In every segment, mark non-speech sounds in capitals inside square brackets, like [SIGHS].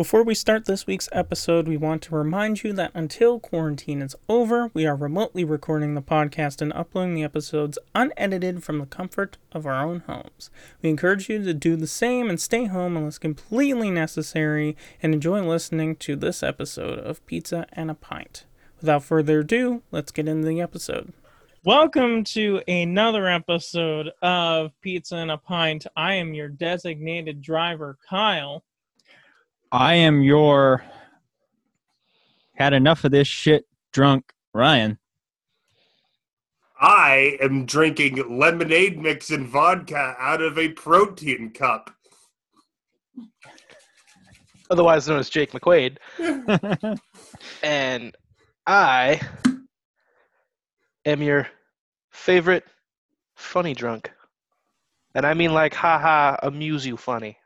Before we start this week's episode, we want to remind you that until quarantine is over, we are remotely recording the podcast and uploading the episodes unedited from the comfort of our own homes. We encourage you to do the same and stay home unless completely necessary and enjoy listening to this episode of Pizza and a Pint. Without further ado, let's get into the episode. Welcome to another episode of Pizza and a Pint. I am your designated driver, Kyle. I am your had enough of this shit drunk Ryan. I am drinking lemonade mix and vodka out of a protein cup. otherwise known as Jake McQuaid, [LAUGHS] and I am your favorite funny drunk. And I mean like haha amuse you funny.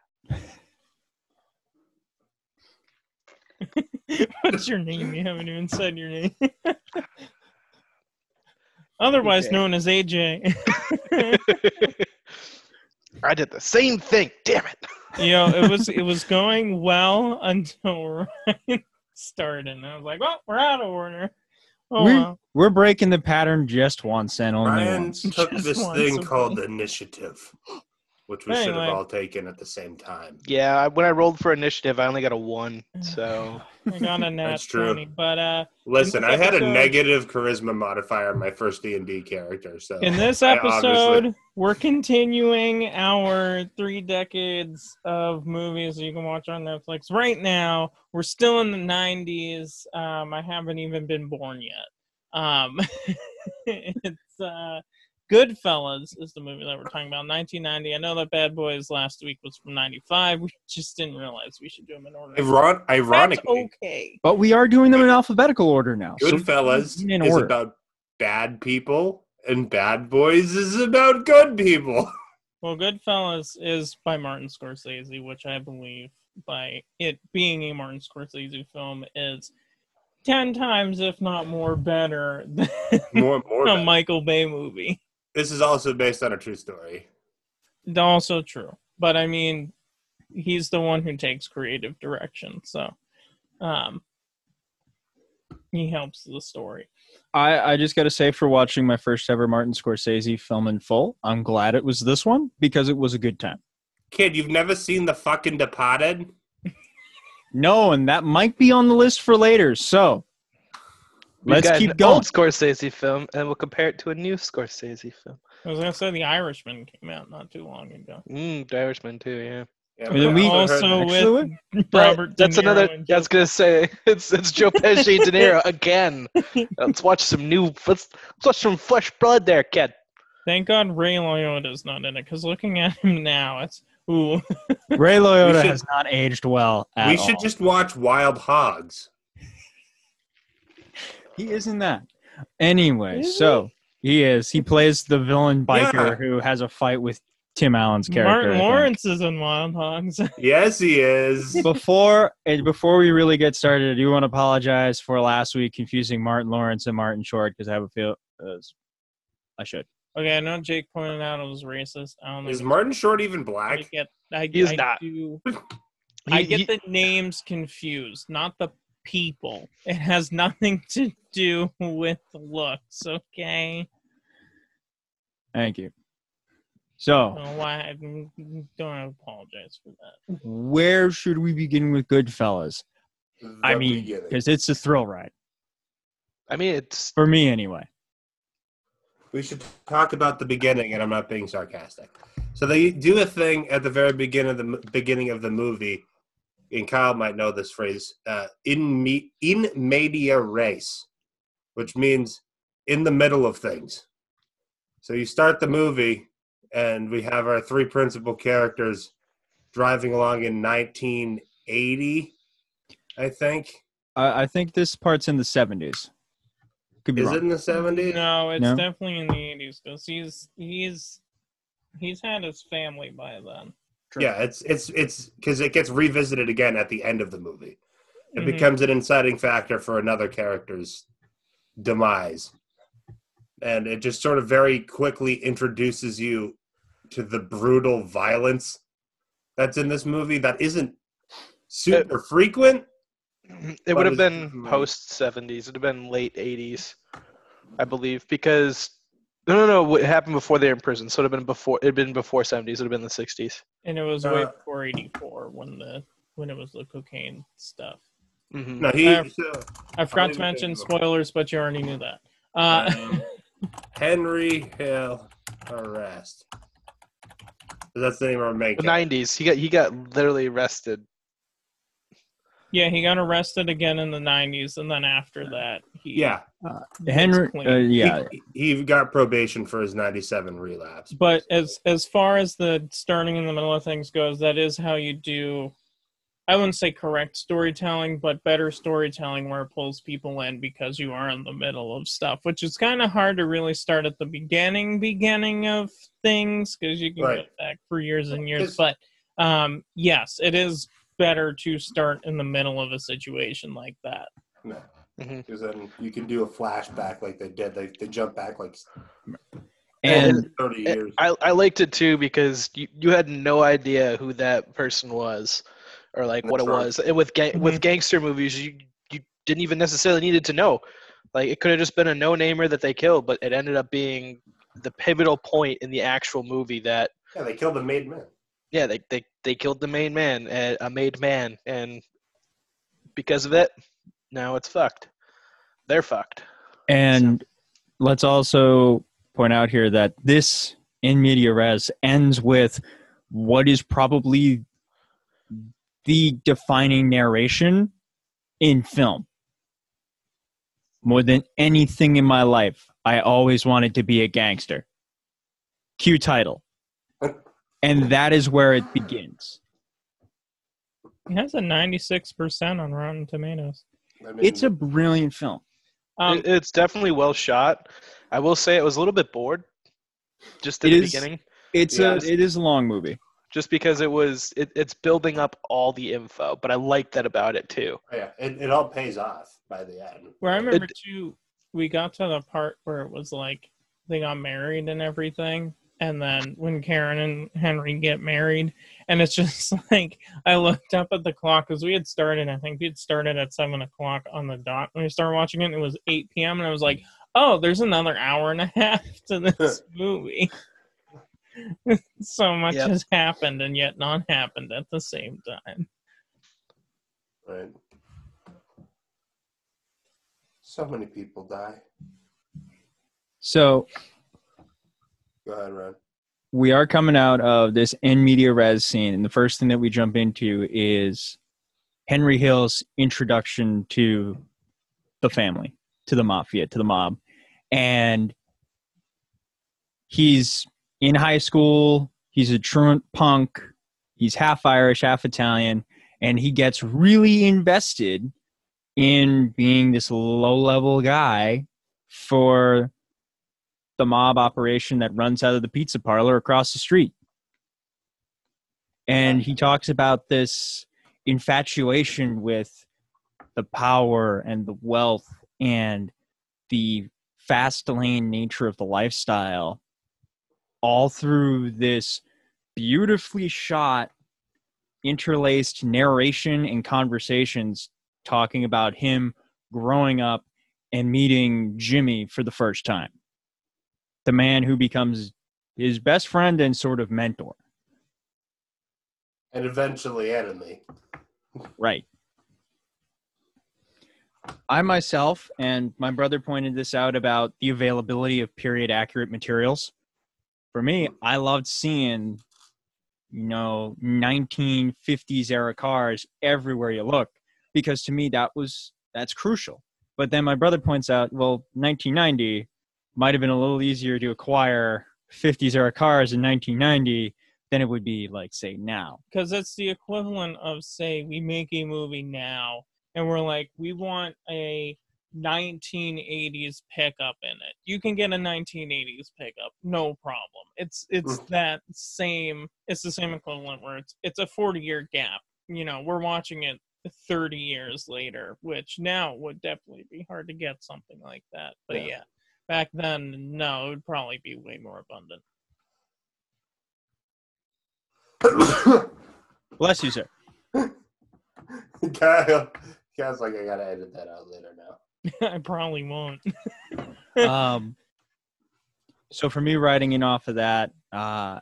[LAUGHS] What's your name? You haven't even said your name. [LAUGHS] Otherwise AJ. known as AJ. [LAUGHS] I did the same thing, damn it. you know, it was it was going well until Ryan started. And I was like, well, we're out of order. Oh, we, well. We're breaking the pattern just once and only Ryan once. took Just this once thing called week. initiative, which we should Anyway. have all taken at the same time. Yeah, when I rolled for initiative, I only got a one. So I got a nat That's true. 20. But uh, Listen, this I had a negative charisma modifier on my first D and D character, so in this episode, obviously- we're continuing our three decades of movies that you can watch on Netflix. Right now, we're still in the 90s. Um, I haven't even been born yet. Um, [LAUGHS] it's uh, Goodfellas is the movie that we're talking about. 1990. I know that Bad Boys last week was from 95. [LAUGHS] We just didn't realize we should do them in order. Iron- That's ironically, okay. But we are doing them in alphabetical order now. so Goodfellas in is order. about bad people, and Bad Boys is about good people. [LAUGHS] Well, Goodfellas is by Martin Scorsese, which I believe, by it being a Martin Scorsese film, is ten times, if not more, better than More, more. a bad. Michael Bay movie. This is also based on a true story. Also true, but I mean, he's the one who takes creative direction, so um, he helps the story. I, I just got to say, for watching my first ever Martin Scorsese film in full, I'm glad it was this one because it was a good time. Kid, you've never seen the fucking Departed? [LAUGHS] No, and that might be on the list for later. So we've let's keep an going. old Scorsese film, and we'll compare it to a new Scorsese film. I was gonna say The Irishman came out not too long ago. Mm, The Irishman too, yeah. Yeah, And then we- also Also heard- Actually, with [LAUGHS] Robert. De that's another. and I was gonna say [LAUGHS] it's it's Joe Pesci De Niro [LAUGHS] again. Let's watch some new. Let's, let's watch some fresh blood there, kid. Thank God Ray Liotta's not in it, because looking at him now, it's ooh. Ray Liotta should- has not aged well at we should all. just watch Wild Hogs. He isn't that. Anyway, Is so he is. He plays the villain biker Yeah. who has a fight with Tim Allen's character. I Martin think. Lawrence is in Wild Hogs. [LAUGHS] Yes, he is. before and before we really get started, I do want to apologize for last week confusing Martin Lawrence and Martin Short because I have a feel uh, I should. okay, I know Jake pointed out it was racist. I don't Is Martin Short even I black? get. I, He's I not. do. [LAUGHS] He- I get he- the names confused, not the people. It has nothing to do with looks. Okay. Thank you. So, I don't know why I don't apologize for that. where should we begin with Goodfellas? I mean, because it's a thrill ride I mean, it's for me anyway. we should talk about the beginning, and I'm not being sarcastic. So they do a thing at the very beginning of the beginning of the movie, and Kyle might know this phrase: uh, "in me in media res," which means in the middle of things. So you start the movie, and we have our three principal characters driving along in 1980, I think. I, I think this part's in the seventies. Could be Is wrong. it in the 70s? No, it's No? definitely in the eighties because he's he's he's had his family by then. Yeah, it's it's it's because it gets revisited again at the end of the movie. It Mhm. becomes an inciting factor for another character's demise, and it just sort of very quickly introduces you to the brutal violence that's in this movie that isn't super frequent. It would have been post 70s. It'd have been late 80s, I believe, because no, no, no. What happened before they were in prison? So it'd have been before. It'd been before 70s. It'd have been the 60s. And it was way Uh, before '84 when the when it was the cocaine stuff. hmm No, he. Uh, I forgot leave to mention spoilers, but you already knew that. Uh, um, [LAUGHS] Henry Hill arrest. That's the name of our main The 90s. He got he got literally arrested. Yeah, he got arrested again in the '90s, and then after that, he Yeah, Henry, uh, yeah, he, he got probation for his '97 relapse. But as as far as the starting in the middle of things goes, that is how you do. I wouldn't say correct storytelling, but better storytelling where it pulls people in because you are in the middle of stuff, which is kind of hard to really start at the beginning, beginning of things because you can Right. go back for years and years. But um, yes, it is better to start in the middle of a situation like that. No, mm-hmm. because then you can do a flashback like they did. They they jump back like and 30 years. I, I liked it too because you, you had no idea who that person was or like what That's it right. was. And with ga- mm-hmm. with gangster movies, you you didn't even necessarily needed to know. Like it could have just been a no namer that they killed, but it ended up being the pivotal point in the actual movie that yeah, they killed the made man. Yeah they they, they killed the main man, uh, a made man, and because of it, now it's fucked. They're fucked. And let's also point out here that this in media res ends with what is probably the defining narration in film. More than anything in my life, I always wanted to be a gangster. Cue title. And that is where it begins. It has a 96% on Rotten Tomatoes. I mean, It's a brilliant film. Um, it's definitely well shot. I will say it was a little bit bored, just at the is- beginning. It's Yes. a it is a long movie. just because it was it, it's building up all the info but i like that about it too yeah, it, it all pays off by the end. Where I remember too, we got to the part where it was like they got married and everything, and then when Karen and Henry get married, and it's [LAUGHS] just like I looked up at the clock because we had started. I think we had started at seven o'clock on the dot when we started watching it. and It was eight p.m. and I was like, "Oh, there's another hour and a half [LAUGHS] to this [LAUGHS] movie." so much Yep. has happened and yet not happened at the same time. Right. So many people die. So Go ahead, we are coming out of this in media res scene, and the first thing that we jump into is Henry Hill's introduction to the family, to the mafia, to the mob, and he's in high school. He's a truant punk. He's half Irish, half Italian, and he gets really invested in being this low-level guy for the mob operation that runs out of the pizza parlor across the street. And he talks about this infatuation with the power and the wealth and the fast lane nature of the lifestyle all through this beautifully shot interlaced narration and conversations talking about him growing up and meeting Jimmy for the first time the man who becomes his best friend and sort of mentor. And eventually enemy. Right. I myself and my brother pointed this out about the availability of period accurate materials. For me, I loved seeing, you know, 1950s era cars everywhere you look because to me that was that's crucial. But then my brother points out, well, 1990 might have been a little easier to acquire 50s era cars in 1990 than it would be like say now. because it's the equivalent of say we make a movie now and we're like we want a 1980s pickup in it you can get a 1980s pickup no problem it's it's Mm. that same it's the same equivalent where it's it's a 40 year gap you know we're watching it 30 years later which now would definitely be hard to get something like that but Yeah. yeah back then no it would probably be way more abundant [COUGHS] Bless you, sir. [LAUGHS] Kyle, Kyle's like, I gotta edit that out later now. [LAUGHS] I probably won't. [LAUGHS] um, so for me, writing in off of that, uh,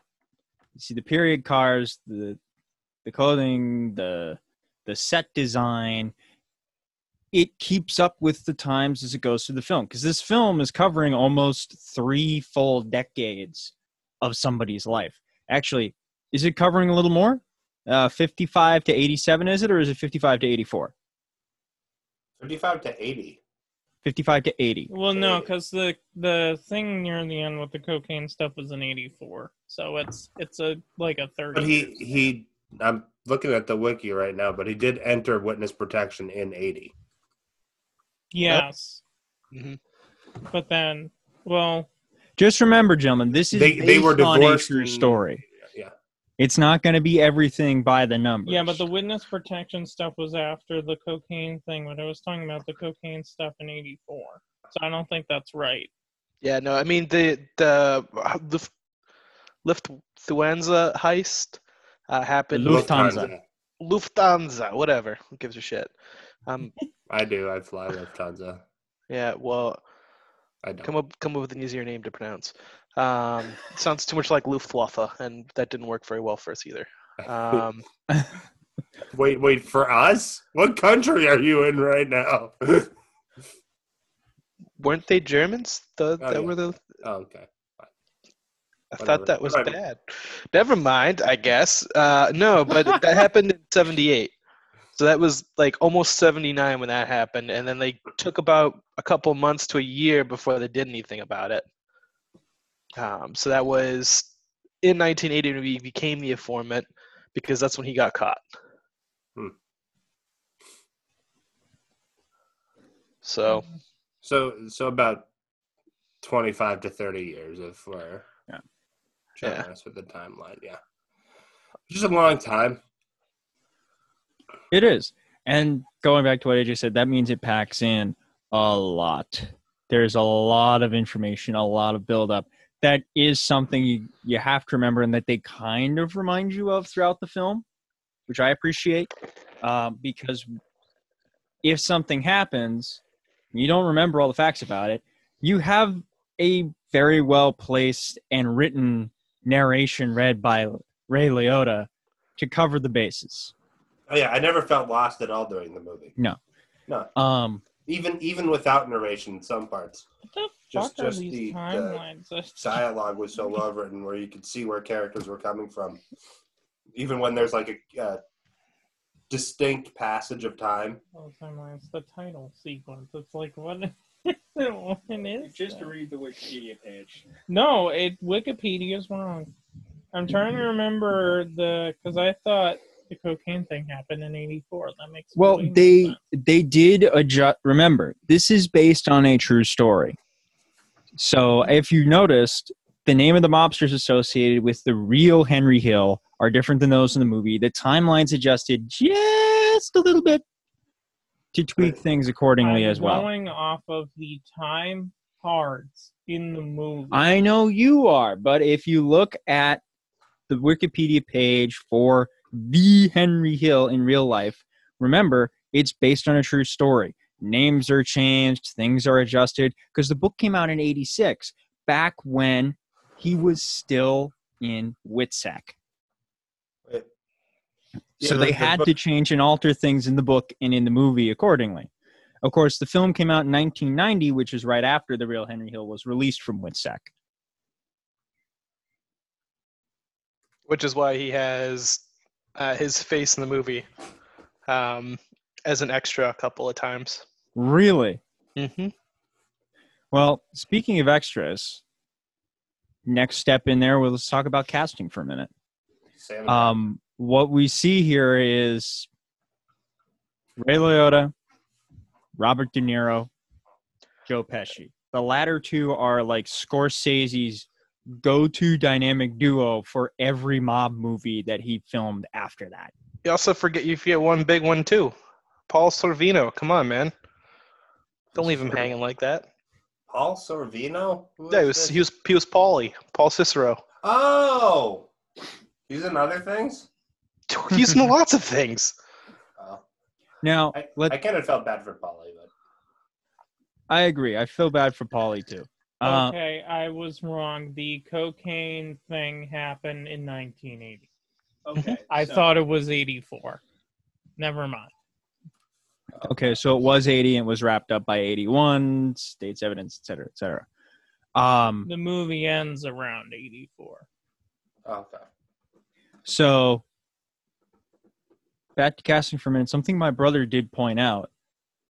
you see the period cars, the the clothing, the the set design. It keeps up with the times as it goes through the film because this film is covering almost three full decades of somebody's life. Actually, is it covering a little more? Uh, 55 to 87, is it, or is it 55 to 84? 55 to 80. 55 to 80. Well, no, because the the thing near the end with the cocaine stuff was in '84, so it's it's a like a 30. But he, he, I'm looking at the wiki right now, but he did enter witness protection in 80. Yes, Mhm. but then, well, Just remember, gentlemen, this is They, they were based on a divorced. true story. Yeah. It's not going to be everything by the numbers. yeah, but the witness protection stuff was after the cocaine thing. But I was talking about the cocaine stuff in '84, so I don't think that's right. Yeah, no, I mean the the Luft, Lufthansa heist uh, happened. Lufthansa. Lufthansa, whatever. Who gives a shit? Um, [LAUGHS] I do. I fly Lufthansa. yeah, well, I don't. come up come up with an easier name to pronounce. Um, sounds too much like Luftwaffe, and that didn't work very well for us either. Um, [LAUGHS] wait, wait, for us? What country are you in right now? [LAUGHS] weren't they Germans? The, Oh, that yeah. were the oh, okay. I Whatever. thought that was Whatever. bad. Never mind, I guess. Uh, no, but that happened in 78. So that was like almost 79 when that happened. And then they took about a couple months to a year before they did anything about it. Um, so that was in 1980 when he became the informant because that's when he got caught. Hmm. So So, so about 25 to 30 years if we're Yeah. generous with the timeline. Yeah. Just a long time. It is. And going back to what AJ said, that means it packs in a lot. There's a lot of information, a lot of buildup. That is something you, you have to remember and that they kind of remind you of throughout the film, which I appreciate. Um, because if something happens, you don't remember all the facts about it, you have a very well placed and written narration read by Ray Liotta to cover the bases. Oh, yeah. I never felt lost at all during the movie. No. No. Um, Even even without narration in some parts. What the Just- fuck are just these the- the timelines? Dialogue was so well written where you could see where characters were coming from. Even when there's like a uh, distinct passage of time. Oh, timelines. The title sequence. It's like what? [LAUGHS] what is Just that? read the Wikipedia page. No, it Wikipedia is wrong. I'm trying to remember the because I thought the cocaine thing happened in '84. That makes Well, they sense. they did adjust. Remember, this is based on a true story. So, if you noticed, the name of the mobsters associated with the real Henry Hill are different than those in the movie. The timelines adjusted just a little bit to tweak things accordingly I'm as well. Going off of the time cards in the movie. I know you are, but if you look at the Wikipedia page for the Henry Hill in real life, remember it's based on a true story. Names are changed, things are adjusted because the book came out in 86, back when he was still in Witsec. It- So they the- the had book- to change and alter things in the book and in the movie accordingly. Of course, the film came out in 1990, which is right after the real Henry Hill was released from Witsec. which is why he has uh, his face in the movie um, as an extra a couple of times. Really? Mm-hmm. Well, speaking of extras, next step in there, well, let's talk about casting for a minute. Sam Um, what we see here is Ray Liotta, Robert De Niro, Joe Pesci. The latter two are like Scorsese's go-to dynamic duo for every mob movie that he filmed after that. You also forget you forget one big one too, Paul Sorvino. Come on, man! Don't leave him hanging like that. Paul Sorvino? Who Yeah, he was he was he was Paulie, Paul Cicero. Oh, he's in other things. [LAUGHS] He's in [LAUGHS] lots of things. Oh, Now, I, I kind of felt bad for Paulie, but I agree. I feel bad for Paulie too. Uh, Okay, I was wrong. The cocaine thing happened in 1980. okay. I so- thought it was 84. Never mind. Okay, so it was 80 and was wrapped up by 81, state's evidence, et cetera, et cetera. Um, The movie ends around 84. Okay. so back to casting for a minute. Something my brother did point out.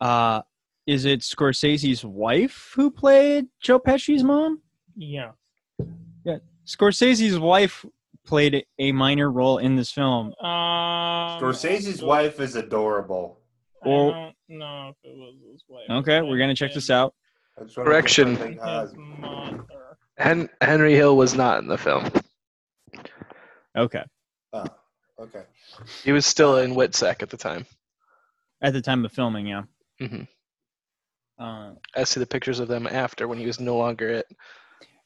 Uh, is it Scorsese's wife who played Joe Pesci's mom? Yeah. Yeah. Scorsese's wife played a minor role in this film. Um, Scorsese's wife is adorable. I don't know if it was his wife. Okay, we're gonna check this out. I just wanna give Correction. her a big His hug. mother. Hen- Henry Hill was not in the film. Okay, Oh, okay. He was still in Witsec at the time. at the time of filming, yeah. hmm Uh, I see the pictures of them after when he was no longer it.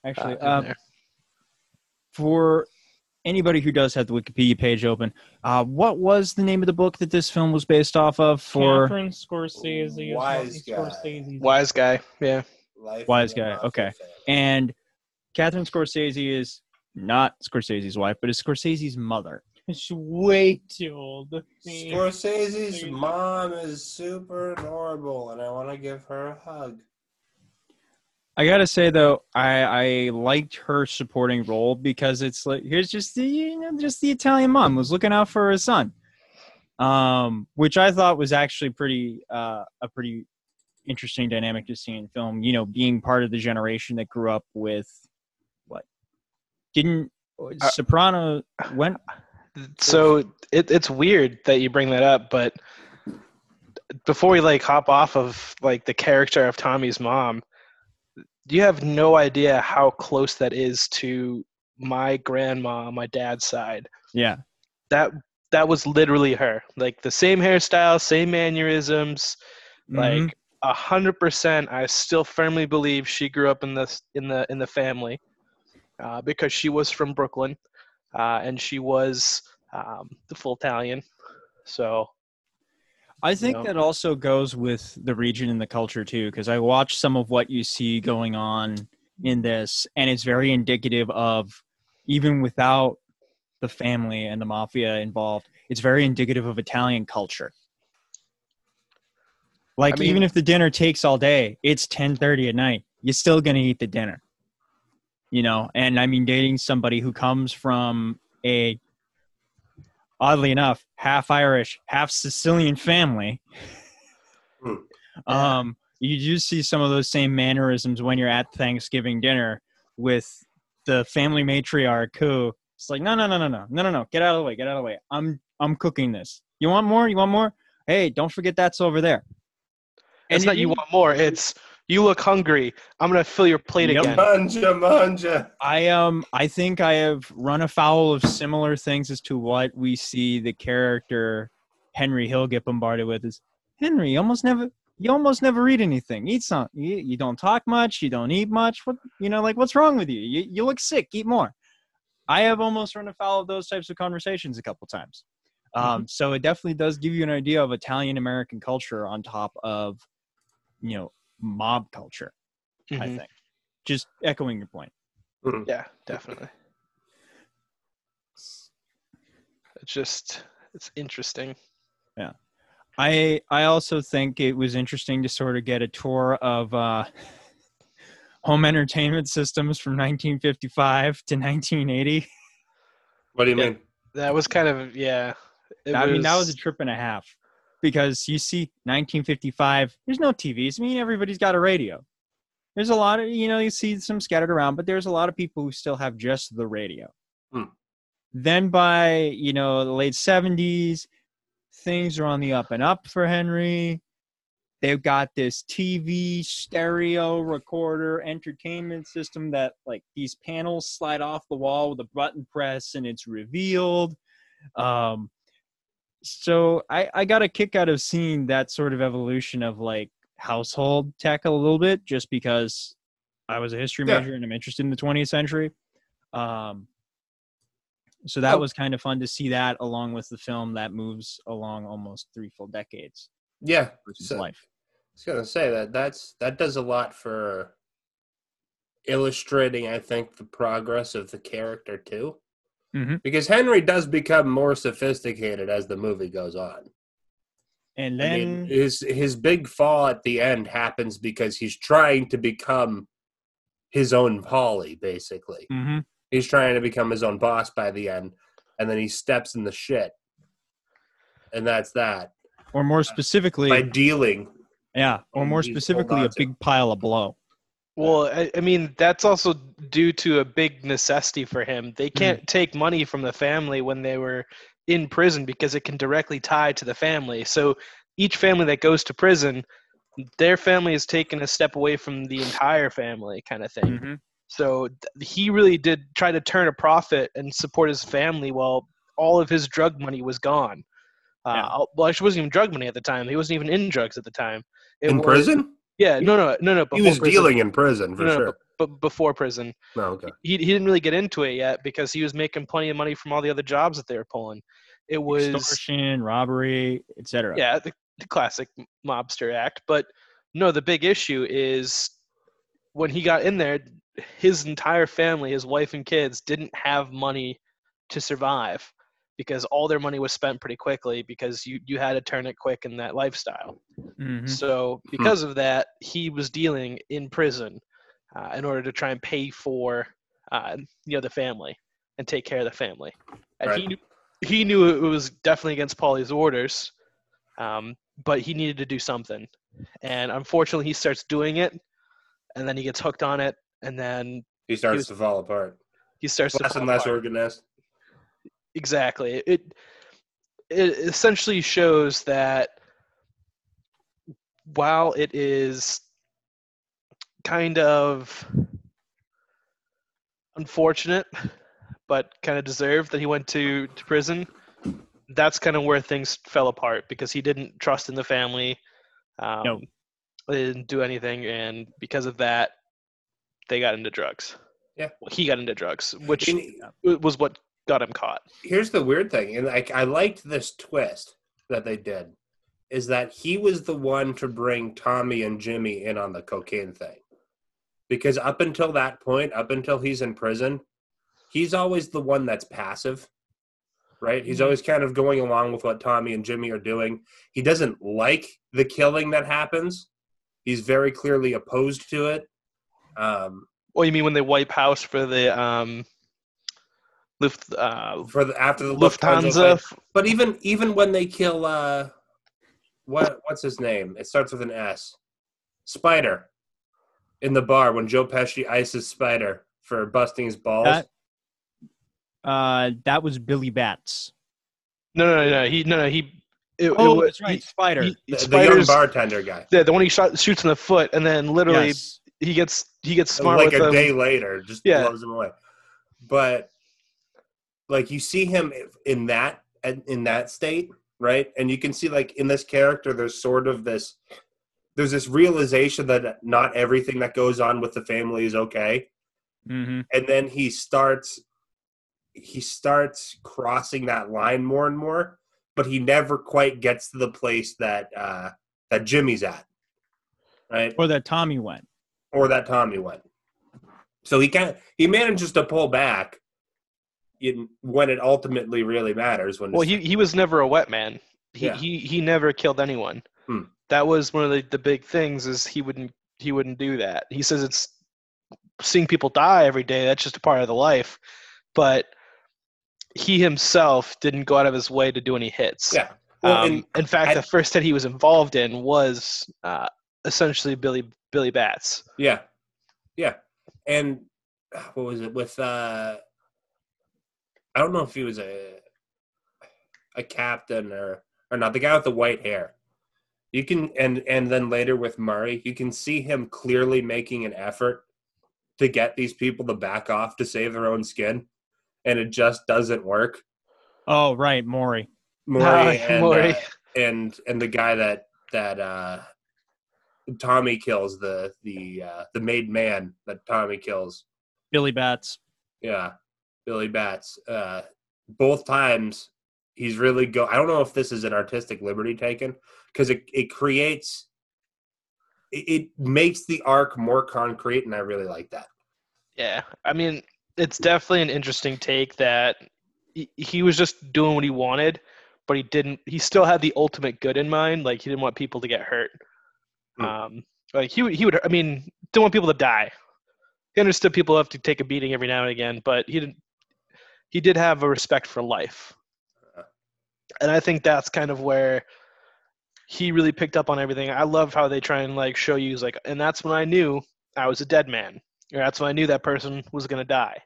actually, uh, in uh, for anybody who does have the Wikipedia page open, uh, what was the name of the book that this film was based off of? For Catherine Scorsese. Wiseguy. Scorsese's Wiseguy, yeah. Life Wiseguy, okay. family. and Catherine Scorsese is not Scorsese's wife, but is Scorsese's mother. She's way too old. to be- Scorsese's Scorsese's- mom is super adorable, and I want to give her a hug. I gotta say though, I I liked her supporting role because it's like here's just the you know just the Italian mom was looking out for her son, um, which I thought was actually pretty uh, a pretty interesting dynamic to see in film. You know, being part of the generation that grew up with what didn't Uh, Soprano went So it, it's weird that you bring that up, but before we like hop off of like the character of Tommy's mom, you have no idea how close that is to my grandma on my dad's side. yeah That that was literally her. Like the same hairstyle, same mannerisms, Mhm. like a hundred percent. I still firmly believe she grew up in the in the in the family uh, because she was from Brooklyn uh, and she was um, the full Italian. So I think know? that also goes with the region and the culture too, because I watched some of what you see going on in this, and it's very indicative of even without the family and the mafia involved, it's very indicative of Italian culture. Like I mean- even if the dinner takes all day, it's ten thirty at night. You're still gonna eat the dinner. You know, and I mean dating somebody who comes from a oddly enough, half Irish, half Sicilian family. Hmm. [LAUGHS] Um, you do see some of those same mannerisms when you're at Thanksgiving dinner with the family matriarch who it's like, no, no, no, no, no, no, no, no, get out of the way, get out of the way. I'm I'm cooking this. You want more? You want more? Hey, don't forget that's over there. it's not you want more. It's you look hungry. I'm gonna fill your plate Yep. again. Mangia, mangia. I um I think I have run afoul of similar things as to what we see the character Henry Hill get bombarded with is Henry you almost never you almost never eat anything. Eat some. You, you don't talk much. You don't eat much. What you know like what's wrong with you? You you look sick. Eat more. I have almost run afoul of those types of conversations a couple times. Um, so it definitely does give you an idea of Italian American culture on top of you know mob culture. I Mhm. think. Just echoing your point. Yeah, definitely. It's just it's interesting. Yeah. I I also think it was interesting to sort of get a tour of uh, [LAUGHS] home entertainment systems from 1955 to 1980. What do you Yeah. mean? That was kind of yeah. it I mean, that was a trip and a half because you see 1955. There's no TVs. I mean, everybody's got a radio. There's a lot of you know you see some scattered around, but there's a lot of people who still have just the radio. Hmm. Then by you know the late 70s, things are on the up and up for Henry. They've got this TV stereo recorder entertainment system that like these panels slide off the wall with a button press and it's revealed. Um, so I, I got a kick out of seeing that sort of evolution of like household tech a little bit just because I was a history Yeah. major and I'm interested in the 20th century. Um, so that Oh. was kind of fun to see that along with the film that moves along almost three full decades. Yeah, versus So- life. I was gonna say that that's that does a lot for illustrating, I think, the progress of the character too. Mhm. Because Henry does become more sophisticated as the movie goes on. And I then mean, his his big fall at the end happens because he's trying to become his own Paulie, basically. Mhm. He's trying to become his own boss by the end, and then he steps in the shit, and that's that or more specifically, by dealing. yeah, or more specifically, a big pile of blow. Well, I, I mean, that's also due to a big necessity for him. They can't take money from the family when they were in prison because it can directly tie to the family. So each family that goes to prison, their family is taken a step away from the entire family, kind of thing. Mhm. So th- he really did try to turn a profit and support his family while all of his drug money was gone. Uh, Yeah. Well, actually, it wasn't even drug money at the time. He wasn't even in drugs at the time. It in was- prison? Yeah, no, no, no, no. He before was prison. dealing in prison for No, no, sure. but before prison, No, okay. he he didn't really get into it yet because he was making plenty of money from all the other jobs that they were pulling. It was Extortion, robbery, etc. yeah, the, the classic mobster act. But no, the big issue is when he got in there, his entire family, his wife and kids, didn't have money to survive because all their money was spent pretty quickly because you you had to turn it quick in that lifestyle. Mhm. So because of that, he was dealing in prison uh, in order to try and pay for uh, you know the family and take care of the family. And he knew, he knew it was definitely against Paulie's orders, um, but he needed to do something. And unfortunately, he starts doing it, and then he gets hooked on it, and then He starts was- to fall apart. he starts to Less fall and less apart. organized. Exactly it it essentially shows that while it is kind of unfortunate but kind of deserved that he went to, to prison that's kind of where things fell apart because he didn't trust in the family um, No. they didn't do anything and because of that they got into drugs Yeah. well, he got into drugs which And was what got him caught here's the weird thing, and I, I liked this twist that they did, is that he was the one to bring Tommy and Jimmy in on the cocaine thing, because up until that point, up until he's in prison, he's always the one that's passive, right? He's always kind of going along with what Tommy and Jimmy are doing. He doesn't like the killing that happens. He's very clearly opposed to it. Um, Well, you mean when they wipe house for the um, Luft, uh, for the after the Lufthansa, Lufthansa? But even even when they kill uh what what's his name? It starts with an S. Spider. In the bar when Joe Pesci ices Spider for busting his balls. That- Uh, that was Billy Bats. No, no, no, no. He, no, no. He. It, Oh, it, that's right, He, Spider. he, the, the young bartender guy. Yeah, the one he shot shoots in the foot, and then literally yes. he gets he gets smart like with a him. day later, just Yeah. blows him away. But like you see him in that in that state, right? And you can see like in this character, there's sort of this there's this realization that not everything that goes on with the family is okay. hmm and then he starts he starts crossing that line more and more but he never quite gets to the place that uh that jimmy's at right Or that Tommy went. or that tommy went so he kind of he manages to pull back in, when it ultimately really matters when Well, he he was never a wet man. He Yeah. he, he never killed anyone. Hmm. That was one of the, the big things is he wouldn't he wouldn't do that. He says it's seeing people die every day. That's just a part of the life, but he himself didn't go out of his way to do any hits. yeah well, um, and in fact, I- the first hit he was involved in was uh, essentially Billy Billy Bats. Yeah, yeah, and uh, what was it with? uh I don't know if he was a a captain or or not. The guy with the white hair. You can and and then later with Murray, you can see him clearly making an effort to get these people to back off to save their own skin, and it just doesn't work. Oh, right, Maury. Maury Ah, and Maury. uh, and and the guy that that uh Tommy kills the the uh the made man that Tommy kills. Billy Bats. Yeah, Billy Bats. Uh, both times he's really go. I don't know if this is an artistic liberty taken because it, it creates it, it makes the arc more concrete and i really like that Yeah, I mean, it's definitely an interesting take that he, he was just doing what he wanted, but he didn't. He still had the ultimate good in mind. Like he didn't want people to get hurt. Hmm. Um, like he he would. I mean, didn't want people to die. He understood people have to take a beating every now and again, but he didn't. He did have a respect for life, and I think that's kind of where he really picked up on everything. I love how they try and like show you, he's like, and that's when I knew I was a dead man. Or that's when I knew that person was gonna die.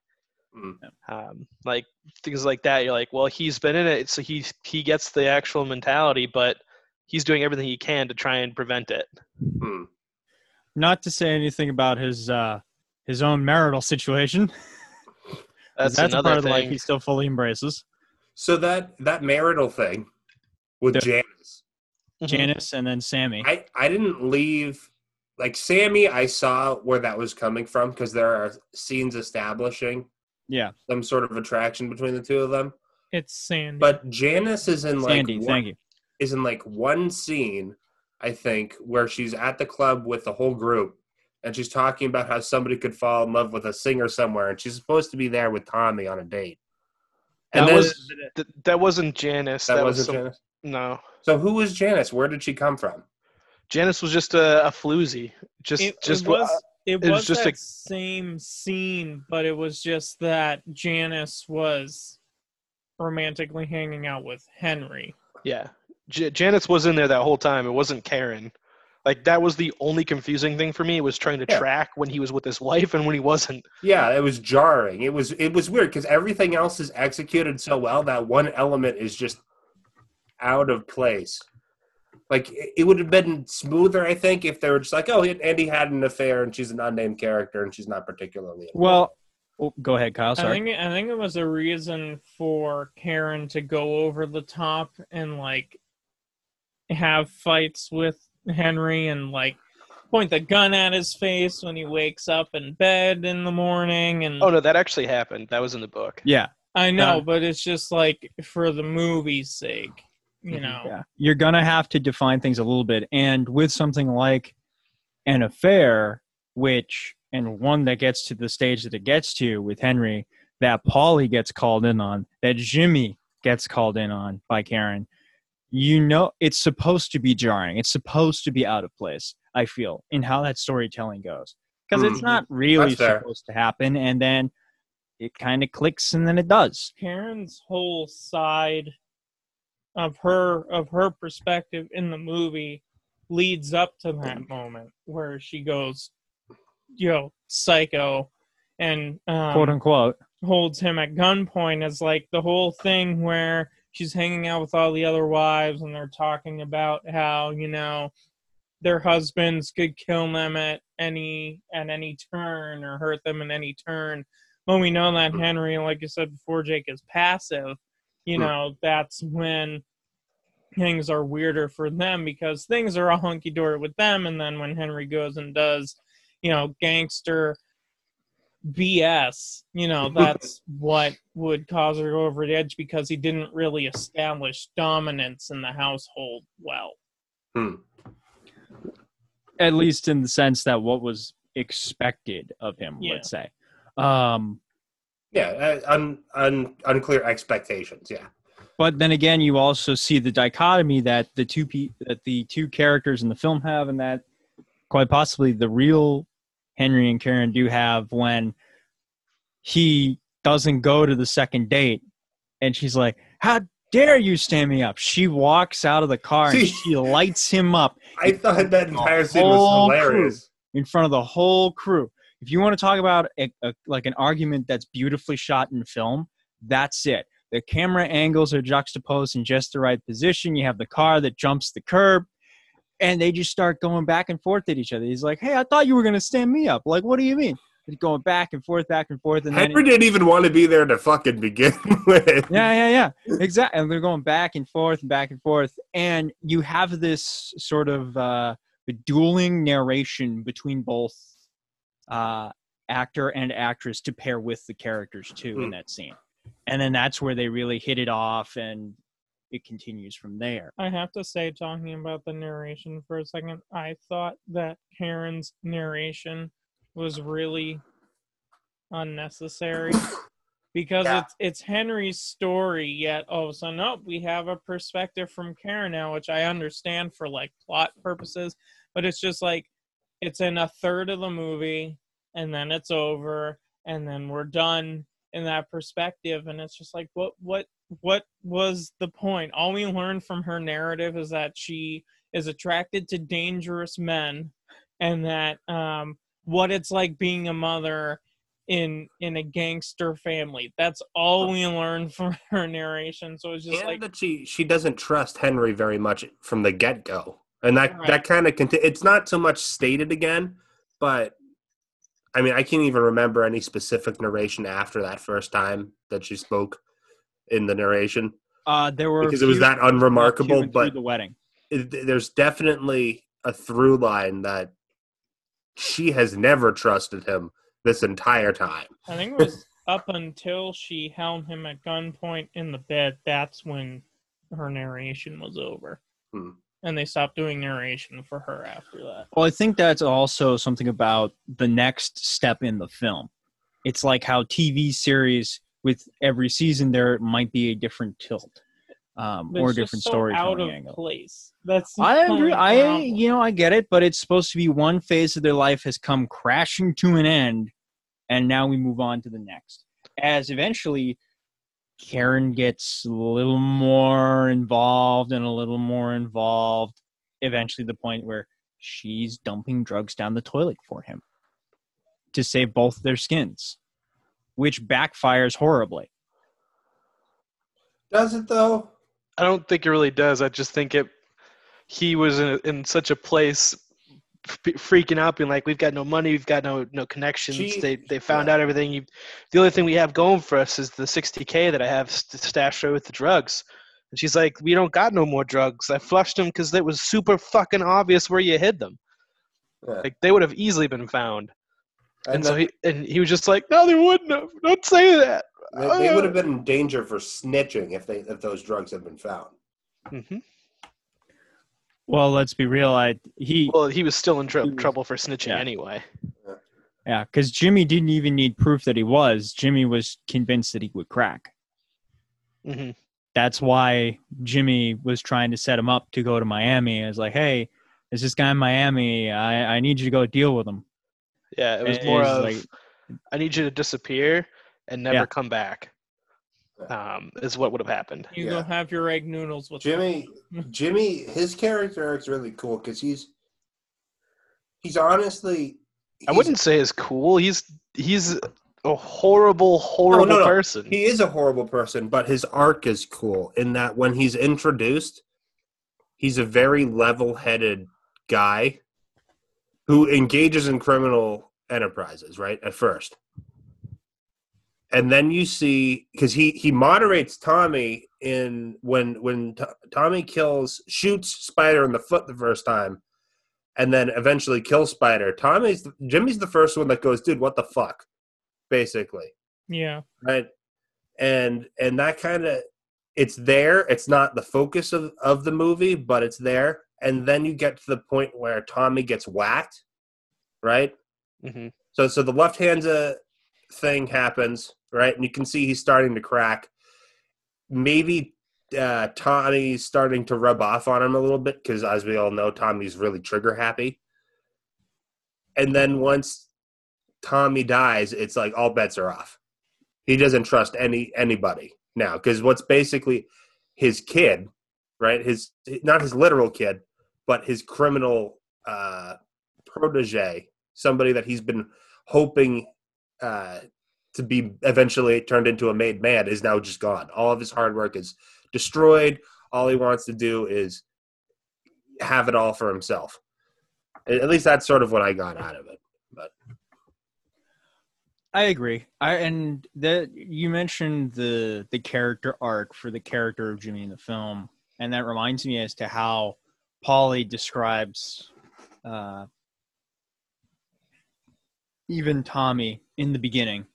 Mm. Um, like things like that. You're like, well, he's been in it, so he he gets the actual mentality, but he's doing everything he can to try and prevent it. Hmm. Not to say anything about his uh, his own marital situation. [LAUGHS] 'cause That's, that's a another part of the life thing. he still fully embraces. so that that marital thing with Yeah. janice Mhm. Janice and then Sammy. I I didn't leave like Sammy. I saw where that was coming from because there are scenes establishing yeah, some sort of attraction between the two of them. It's Sandy. But Janice is in like Sandy. one, Thank you. is in like one scene, I think, where she's at the club with the whole group, and she's talking about how somebody could fall in love with a singer somewhere, and she's supposed to be there with Tommy on a date. And That then was th- that wasn't Janice. that, That, wasn't was some, Janice. no. So who was Janice? Where did she come from? Janice was just a, a floozy. Just it, just it was it it was was just that a- same scene, but it was just that Janice was romantically hanging out with Henry. Yeah, J- Janice was in there that whole time. It wasn't Karen. Like that was the only confusing thing for me was trying to Yeah. track when he was with his wife and when he wasn't. Yeah, it was jarring. It was it was weird because everything else is executed so well that one element is just out of place. Like it it would have been smoother, I think, if they were just like, "Oh, Andy had an affair, and she's an unnamed character, and she's not particularly." Well, oh, go ahead, Kyle. I Sorry. think I think it was a reason for Karen to go over the top and like have fights with Henry and like point the gun at his face when he wakes up in bed in the morning and Oh no, that actually happened. That was in the book. yeah, I know, Uh, but it's just like for the movie's sake, you Mhm. know. yeah. You're gonna have to define things a little bit, and with something like an affair, which and one that gets to the stage that it gets to with Henry, that Paulie gets called in on, that Jimmy gets called in on by Karen. You know, it's supposed to be jarring. It's supposed to be out of place. I feel in how that storytelling goes because it's Mhm. not really That's fair. supposed to happen, and then it kind of clicks, and then it does. Karen's whole side of her of her perspective in the movie leads up to that moment where she goes, you know, psycho and um, quote unquote. holds him at gunpoint is like the whole thing where she's hanging out with all the other wives and they're talking about how you know their husbands could kill them at any at any turn or hurt them in any turn. When we know that henry like you said before jake is passive. You Hmm. know that's when things are weirder for them because things are all hunky-dory with them and then when henry goes and does you know gangster BS, you know, [LAUGHS] that's what would cause her to go over the edge because he didn't really establish dominance in the household well. Hmm. at least in the sense that what was expected of him Yeah. let's say um Yeah, uh, un, un, unclear expectations. Yeah, but then again you also see the dichotomy that the two pe- that the two characters in the film have and that quite possibly the real henry and karen do have when he doesn't go to the second date and she's like how dare you stand me up she walks out of the car and she lights him up I thought that entire scene was hilarious. in front of the whole crew. If you want to talk about a, a, like an argument that's beautifully shot in film, that's it. The camera angles are juxtaposed in just the right position. You have the car that jumps the curb, and they just start going back and forth at each other. He's like, "Hey, I thought you were going to stand me up. Like, what do you mean?" They're going back and forth, back and forth, and then Henry didn't even want to be there to fucking begin [LAUGHS] with. yeah, yeah, yeah, exactly. And they're going back and forth and back and forth, and you have this sort of uh, dueling narration between both uh, actor and actress to pair with the characters too in Hmm. that scene, and then that's where they really hit it off, and it continues from there. I have to say, talking about the narration for a second, I thought that Karen's narration was really unnecessary [COUGHS] because Yeah. it's it's Henry's story. Yet, oh, so no, we have a perspective from Karen now, which I understand for like plot purposes, but it's just like it's in a third of the movie, and then it's over, and then we're done in that perspective, and it's just like what what what was the point? All we learned from her narrative is that she is attracted to dangerous men, and that um, what it's like being a mother in in a gangster family. That's all we learned [LAUGHS] from her narration. So it's just and like that she she doesn't trust Henry very much from the get go, and that Right. that kind of conti- it's not so much stated again, but I mean I can't even remember any specific narration after that first time that she spoke in the narration Uh, there were a because it was that unremarkable, but the wedding. it, there's definitely a through line that she has never trusted him this entire time. I think it was [LAUGHS] up until she held him at gunpoint in the bed. That's when her narration was over, Hmm. and they stopped doing narration for her after that. Well, I think that's also something about the next step in the film. It's like how TV series with every season there might be a different tilt um, or a it's just different so storytelling out of angle. place. That's I agree. I you know I get it, but it's supposed to be one phase of their life has come crashing to an end, and now we move on to the next. As eventually, Karen gets a little more involved and a little more involved. Eventually, the point where she's dumping drugs down the toilet for him to save both their skins, which backfires horribly. Does it though? I don't think it really does. I just think it. He was in, in such a place, f- freaking out, being like, "We've got no money, we've got no no connections." She- they they found yeah. out everything. You, the only thing we have going for us is the 60k that I have st- stashed away with the drugs. And she's like, "We don't got no more drugs. I flushed them because it was super fucking obvious where you hid them. Yeah. Like they would have easily been found." And, And so he and he was just like, "No, they wouldn't have. Don't say that." They, they would have been in danger for snitching if they if those drugs had been found. hmm Well, let's be real. I he Well, he was still in tr- was- trouble for snitching yeah. anyway. Yeah, because Jimmy didn't even need proof that he was. Jimmy was convinced that he would crack. hmm That's why Jimmy was trying to set him up to go to Miami. It's like, hey, there's this guy in Miami. I, I need you to go deal with him. Yeah, it was And more of like- I need you to disappear and never Yeah. come back. Um, is what would have happened. You Yeah. go have your egg noodles with Jimmy, [LAUGHS] Jimmy, his character arc's really cool because he's he's honestly. I wouldn't say is cool. He's he's a horrible, horrible no, no. person. He is a horrible person, but his arc is cool in that when he's introduced, he's a very level-headed guy who engages in criminal enterprises. Right at first, and then you see because he he moderates Tommy in when when T- Tommy kills shoots Spider in the foot the first time, and then eventually kills Spider. Tommy's Jimmy's the first one that goes, dude, what the fuck, basically Yeah. right and and that kind of it's there it's not the focus of of the movie but it's there and then you get to the point where tommy gets whacked right? Hmm so so the left hand's a thing happens right? And you can see he's starting to crack. Maybe uh tommy's starting to rub off on him a little bit because as we all know tommy's really trigger happy. And then once tommy dies it's like all bets are off. He doesn't trust any anybody now because what's basically his kid right? His not his literal kid but his criminal uh protege somebody that he's been hoping uh to be eventually turned into a made man is now just gone. All of his hard work is destroyed. All he wants to do is have it all for himself. At least that's sort of what i got out of it but. I agree. I and that you mentioned the the character arc for the character of Jimmy in the film, and that reminds me as to how Paulie describes uh, even Tommy in the beginning.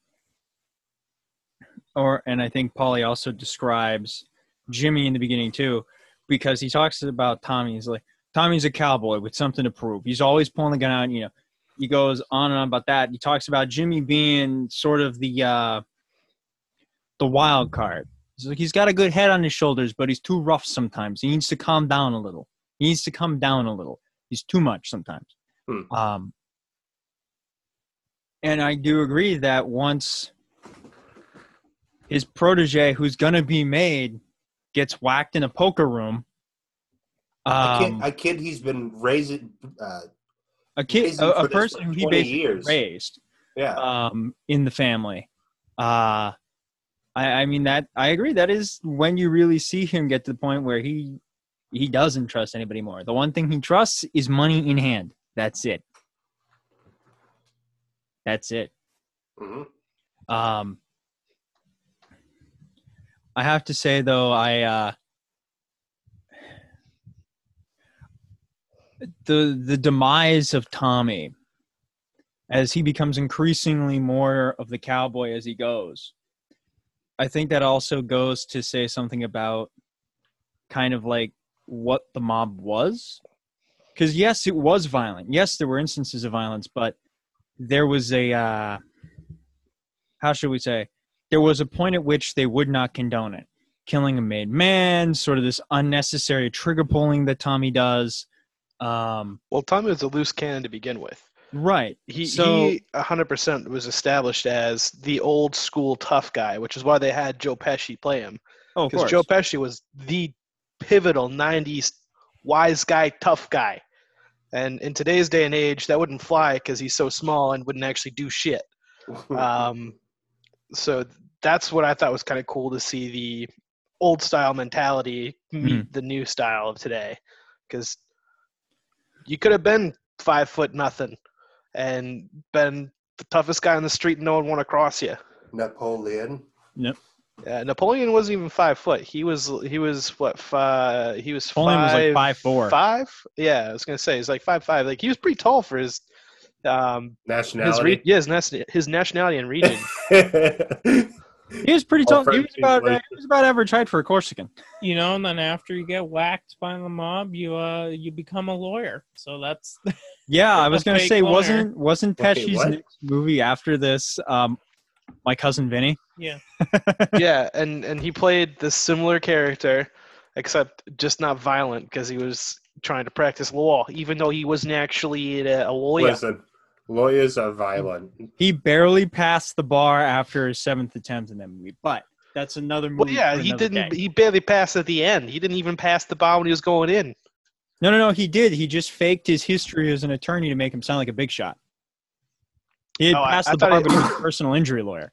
Or and I think Paulie also describes Jimmy in the beginning too, because he talks about Tommy. He's like, Tommy's a cowboy with something to prove. He's always pulling the gun out. You know, he goes on and on about that. He talks about Jimmy being sort of the uh, the wild card. He's like, he's got a good head on his shoulders, but he's too rough sometimes. He needs to calm down a little. He needs to come down a little. He's too much sometimes. Hmm. Um, and I do agree that once his protege, who's gonna be made, gets whacked in a poker room, a kid, um, I kid he's been raising. Uh, a kid, a, a person who he basically years. raised yeah. um, in the family. Uh, I, I mean that I agree. That is when you really see him get to the point where he he doesn't trust anybody more. The one thing he trusts is money in hand. That's it. That's it. hmm Um, I have to say though, I uh, the the demise of Tommy as he becomes increasingly more of the cowboy as he goes. I think that also goes to say something about kind of like what the mob was. Because yes, it was violent. Yes, there were instances of violence, but there was a uh, how should we say? There was a point at which they would not condone it. Killing a made man, sort of this unnecessary trigger pulling that Tommy does. Um, Well, Tommy was a loose cannon to begin with. right. He So- he 100% was established as the old school tough guy, which is why they had Joe Pesci play him. Oh, Because course. Joe Pesci was the pivotal 90s wise guy, tough guy. And in today's day and age, that wouldn't fly because he's so small and wouldn't actually do shit. [LAUGHS] Um, so that's what I thought was kind of cool to see the old style mentality meet the new style of today. Because you could have been five foot nothing and been the toughest guy on the street and no one want to cross you. Napoleon. Uh, Napoleon wasn't even five foot. He was he was what fi- he was Napoleon was like five 5'4". Five? Yeah, I was gonna say he's like five five. Like he was pretty tall for his um his Nationality. re- yeah his, nas- his nationality and region. [LAUGHS] He was pretty tall. He was about uh, he was about average height for a Corsican. You know, and then after you get whacked by the mob, you uh you become a lawyer. So that's Yeah, I was [LAUGHS] gonna say lawyer. wasn't wasn't Pesci's what? next movie after this? Um, my cousin Vinny. yeah. [LAUGHS] yeah, and and he played this similar character, except just not violent because he was trying to practice law, even though he wasn't actually a, a lawyer. Listen, lawyers are violent. He barely passed the bar after his seventh attempt in that movie, but that's another movie. Well, yeah, for he didn't. day. He barely passed at the end. He didn't even pass the bar when he was going in. No, no, no. He did. He just faked his history as an attorney to make him sound like a big shot. He had Oh, passed I the thought bar, he- but he was a personal injury lawyer.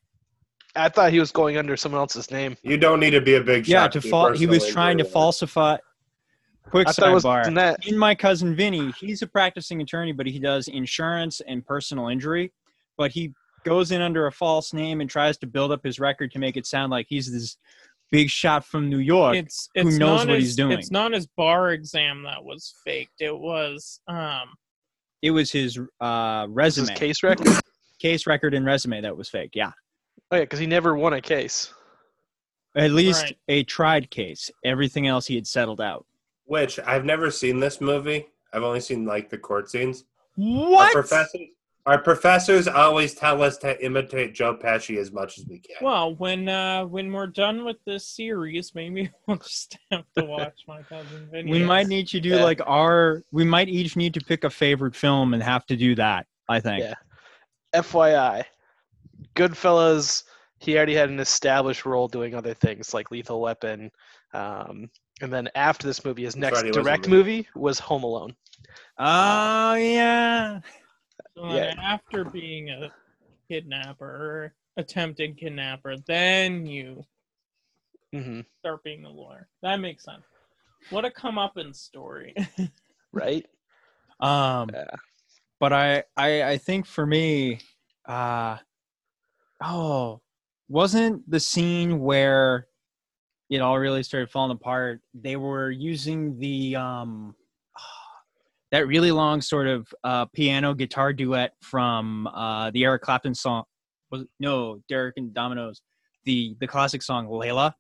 I thought he was going under someone else's name. You don't need to be a big Yeah, shot. to be a fall. He was trying to falsify. Quick I thought sidebar. in my cousin Vinny, he's a practicing attorney, but he does insurance and personal injury. But he goes in under a false name and tries to build up his record to make it sound like he's this big shot from New York. It's who it's knows what his, he's doing. It's not his bar exam that was faked. It was um it was his uh, This is resume, case record. Case record, and resume that was fake. Yeah, Oh yeah, because he never won a case. at least Right. a tried case. Everything else he had settled out. Which I've never seen this movie. I've only seen like the court scenes. Our What? professors, our professors always tell us to imitate Joe Pesci as much as we can. well when uh when we're done with this series, maybe [LAUGHS] we'll just have to watch my cousin Vinny. We might need to do Yeah. like our. We might each need to pick a favorite film and have to do that. I think. Yeah. FYI, Goodfellas. He already had an established role doing other things like Lethal Weapon, um, and then after this movie, his next right, he was in direct movie was Home Alone. Oh yeah. [LAUGHS] So then Yeah. after being a kidnapper attempted kidnapper, then you hmm start being a lawyer. That makes sense. What a comeuppance story. [LAUGHS] Right? Um, Yeah. But I, I, I think for me, uh, oh, wasn't the scene where it all really started falling apart? They were using the um, [SIGHS] that really long sort of uh, piano guitar duet from uh, the Eric Clapton song. Was no Derek and Dominos, the the classic song Layla.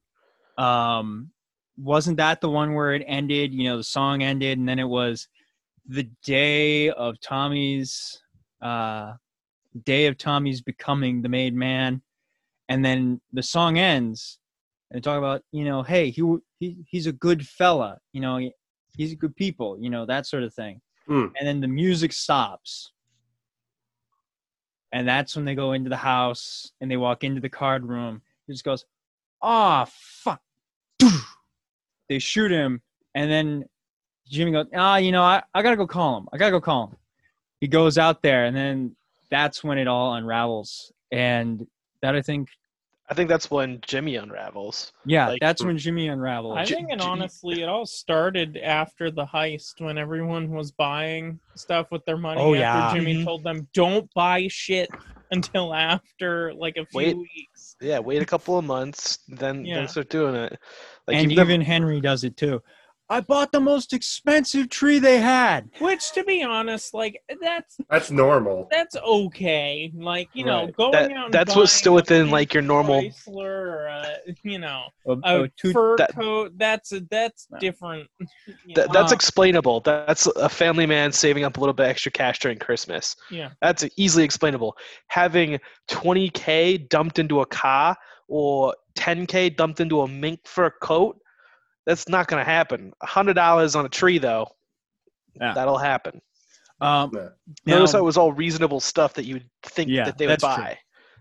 Um, wasn't that the one where it ended? You know, the song ended, and then it was the day of Tommy's uh, day of Tommy's becoming the made man, and then the song ends, and they talk about you know, hey, he he he's a good fella, you know, he, he's a good people, you know, that sort of thing, Hmm. and then the music stops. And that's when they go into the house and they walk into the card room. He just goes, "Ah, fuck!" They shoot him, and then Jimmy goes, "Ah, you know, I, I gotta go call him. I gotta go call him." He goes out there, and then that's when it all unravels. And that I think, I think that's when Jimmy unravels. yeah, Like- that's when Jimmy unravels. I think, and honestly, it all started after the heist when everyone was buying stuff with their money. Oh, after yeah. Jimmy Mhm. told them, "Don't buy shit until after like a few Wait. weeks." Yeah, wait a couple of months, then Yeah. then start doing it. Like and you've never- even Henry does it too. I bought the most expensive tree they had. Which, to be honest, like that's That's normal. that's okay. Like you know, Right. going That- out. And that's what's still buying a within, like, your normal- Chrysler or a, you know A, a a two- fur that- coat. That's that's No. different. [LAUGHS] That, that's Uh, explainable. That's a family man saving up a little bit extra cash during Christmas. yeah. That's easily explainable. Having 20k dumped into a car or 10k dumped into a mink fur coat, that's not going to happen. $100 on a tree, though, Yeah. that'll happen. um, Yeah. now- Notice how it was all reasonable stuff that you would think Yeah, that they would that's true. buy.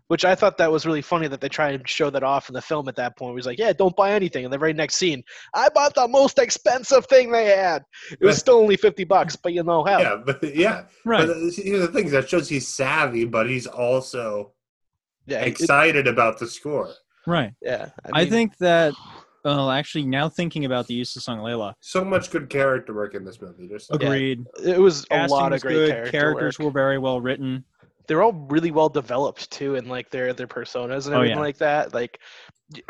Which I thought that was really funny that they try and show that off in the film at that point. Where he's like, "Yeah, don't buy anything." And the very next scene, I bought the most expensive thing they had. It was still only fifty bucks, but you know how. Yeah, but yeah. right. But the- here's the thing that shows he's savvy, but he's also Yeah, it- excited about the score. right. yeah. I, mean, think that. Well, actually, now thinking about the use of song Layla, So much good character work in this movie. Just like, Yeah. agreed. it was a Casting lot of great good. character Characters work. were very well written. They're all really well developed too, and like their their personas and Oh, everything yeah. like that. Like,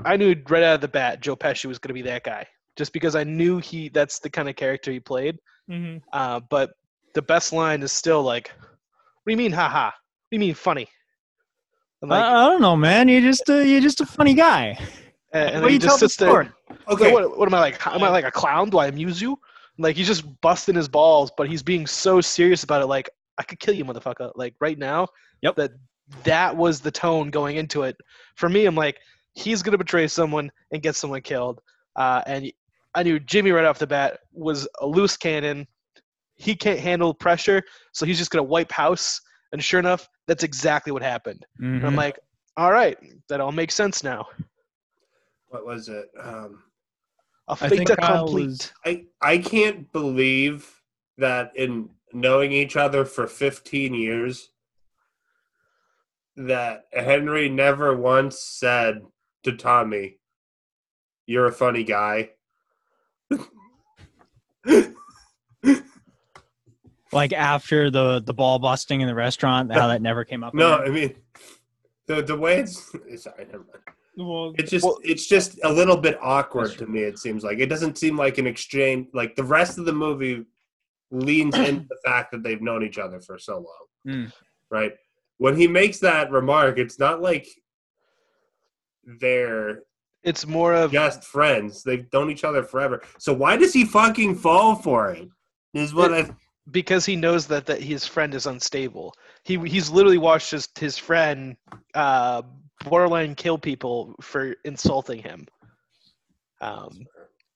I knew right out of the bat Joe Pesci was going to be that guy, just because I knew he that's the kind of character he played. hmm Uh, but the best line is still like, "What do you mean, haha? What do you mean, funny?" Like, I, I don't know, man. You're just a, you're just a funny guy. And, and Why then he you tell just the sits there. okay, What, what am I like? Am I like a clown? Do I amuse you? Like he's just busting his balls, but he's being so serious about it. Like I could kill you, motherfucker. Like right now. Yep. That that was the tone going into it. For me, I'm like, he's gonna betray someone and get someone killed. Uh, and I knew Jimmy right off the bat was a loose cannon. He can't handle pressure, so he's just gonna wipe house. And sure enough, that's exactly what happened. And I'm like, all right, that all makes sense now. What was it? Um, A I think fait Kyle accompli. was- I I can't believe that in knowing each other for 15 years that Henry never once said to Tommy, "You're a funny guy." [LAUGHS] like after the the ball busting in the restaurant, how that never came up. no, again. I mean the the way it's sorry, never mind. Well, It's just Well- it's just a little bit awkward to me. It seems like it doesn't seem like an exchange. Like the rest of the movie leans [CLEARS THROAT] into the fact that they've known each other for so long, Mm. right? When he makes that remark, it's not like they're It's more of just friends. They've known each other forever. So why does he fucking fall for it? Is what I because he knows that, that his friend is unstable. He he's literally watched his his friend uh, borderline kill people for insulting him. Um,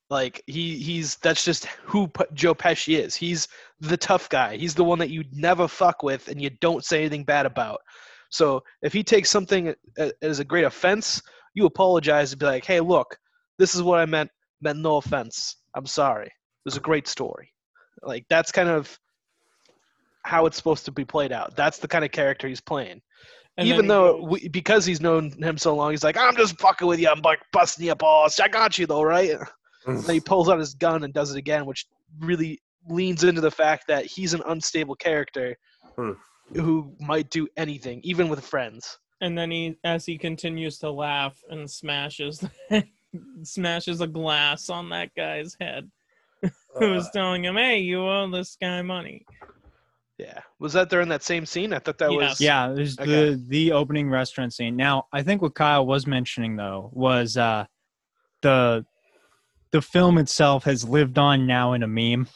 like he he's that's just who P- Joe Pesci is. He's the tough guy. He's the one that you never fuck with and you don't say anything bad about. So if he takes something as a great offense, you apologize and be like, "Hey, look, this is what I meant. Meant no offense. I'm sorry. It was a great story." Like that's kind of how it's supposed to be played out. That's the kind of character he's playing. And Even though goes- we, because he's known him so long, he's like, "I'm just fucking with you. I'm like busting your balls. I got you though, right?" And then he pulls out his gun and does it again, which really leans into the fact that he's an unstable character Hmm. who might do anything, even with friends. and then he, as he continues to laugh and smashes, [LAUGHS] smashes a glass on that guy's head. [LAUGHS] Who was Uh, telling him, "Hey, you owe this guy money." Yeah, was that during that same scene? I thought that Yeah. was Yeah, there's Okay. the the opening restaurant scene. Now, I think what Kyle was mentioning though was uh the the film itself has lived on now in a meme.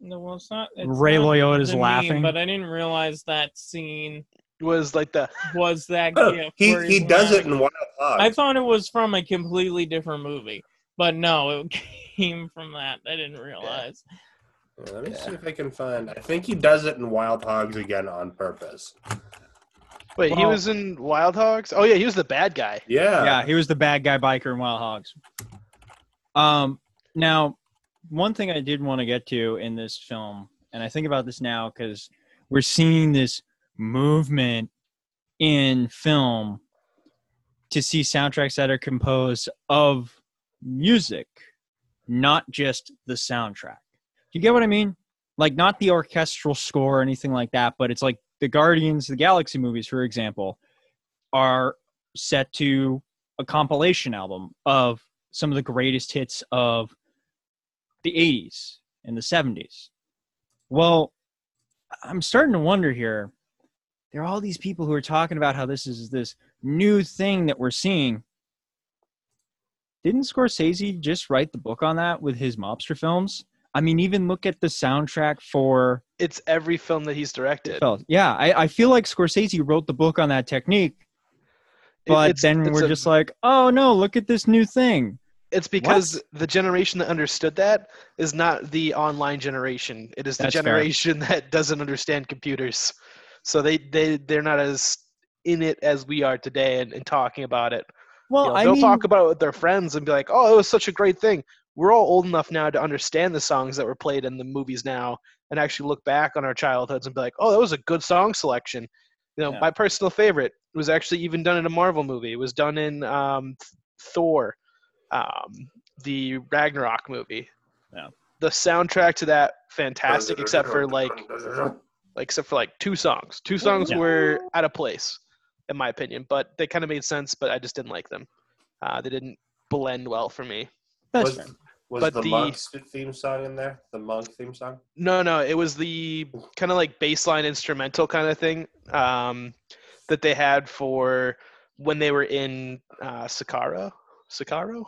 No, well, it's not. It's Ray not Liotta's the meme, laughing. but I didn't realize that scene was like the was that Oh, he he he's does it in Wild Hogs. I thought it was from a completely different movie, but no, it [LAUGHS] came from that. I didn't realize. Yeah, Let me see if I can find. I think he does it in Wild Hogs again on purpose. wait. he was in Wild Hogs. Oh yeah, he was the bad guy. Yeah. yeah, he was the bad guy biker in Wild Hogs. Um, now, one thing I did want to get to in this film, and I think about this now because we're seeing this movement in film to see soundtracks that are composed of music, not just the soundtrack. You get what I mean? Like, not the orchestral score or anything like that, but it's like the Guardians the Galaxy movies, for example, are set to a compilation album of some of the greatest hits of the 80s and the 70s. Well, I'm starting to wonder here. There are all these people who are talking about how this is this new thing that we're seeing. Didn't Scorsese just write the book on that with his mobster films? I mean, even look at the soundtrack for It's every film that he's directed. Yeah, I, I feel like Scorsese wrote the book on that technique, but it's- then it's we're a- just like, oh no, look at this new thing. It's because the generation that understood that is not the online generation. It is the That's fair. generation [LAUGHS] that doesn't understand computers. So they they they're not as in it as we are today and, and talking about it. Well, You know, I they'll mean, talk about it with their friends and be like, "Oh, it was such a great thing." We're all old enough now to understand the songs that were played in the movies now, and actually look back on our childhoods and be like, "Oh, that was a good song selection." You know, Yeah. my personal favorite was actually even done in a Marvel movie. It was done in um, Thor, um, the Ragnarok movie. Yeah. The soundtrack to that fantastic, [LAUGHS] except for like like except for like two songs. Two songs Yeah. were out of place, in my opinion, but they kind of made sense. But I just didn't like them. Uh, they didn't blend well for me. that's was fair. Was But the, the- Monk's theme song in there? The Monk theme song? No, no, it was the kind of like baseline instrumental kind of thing um, that they had for when they were in uh, Sakaro. Sakaro?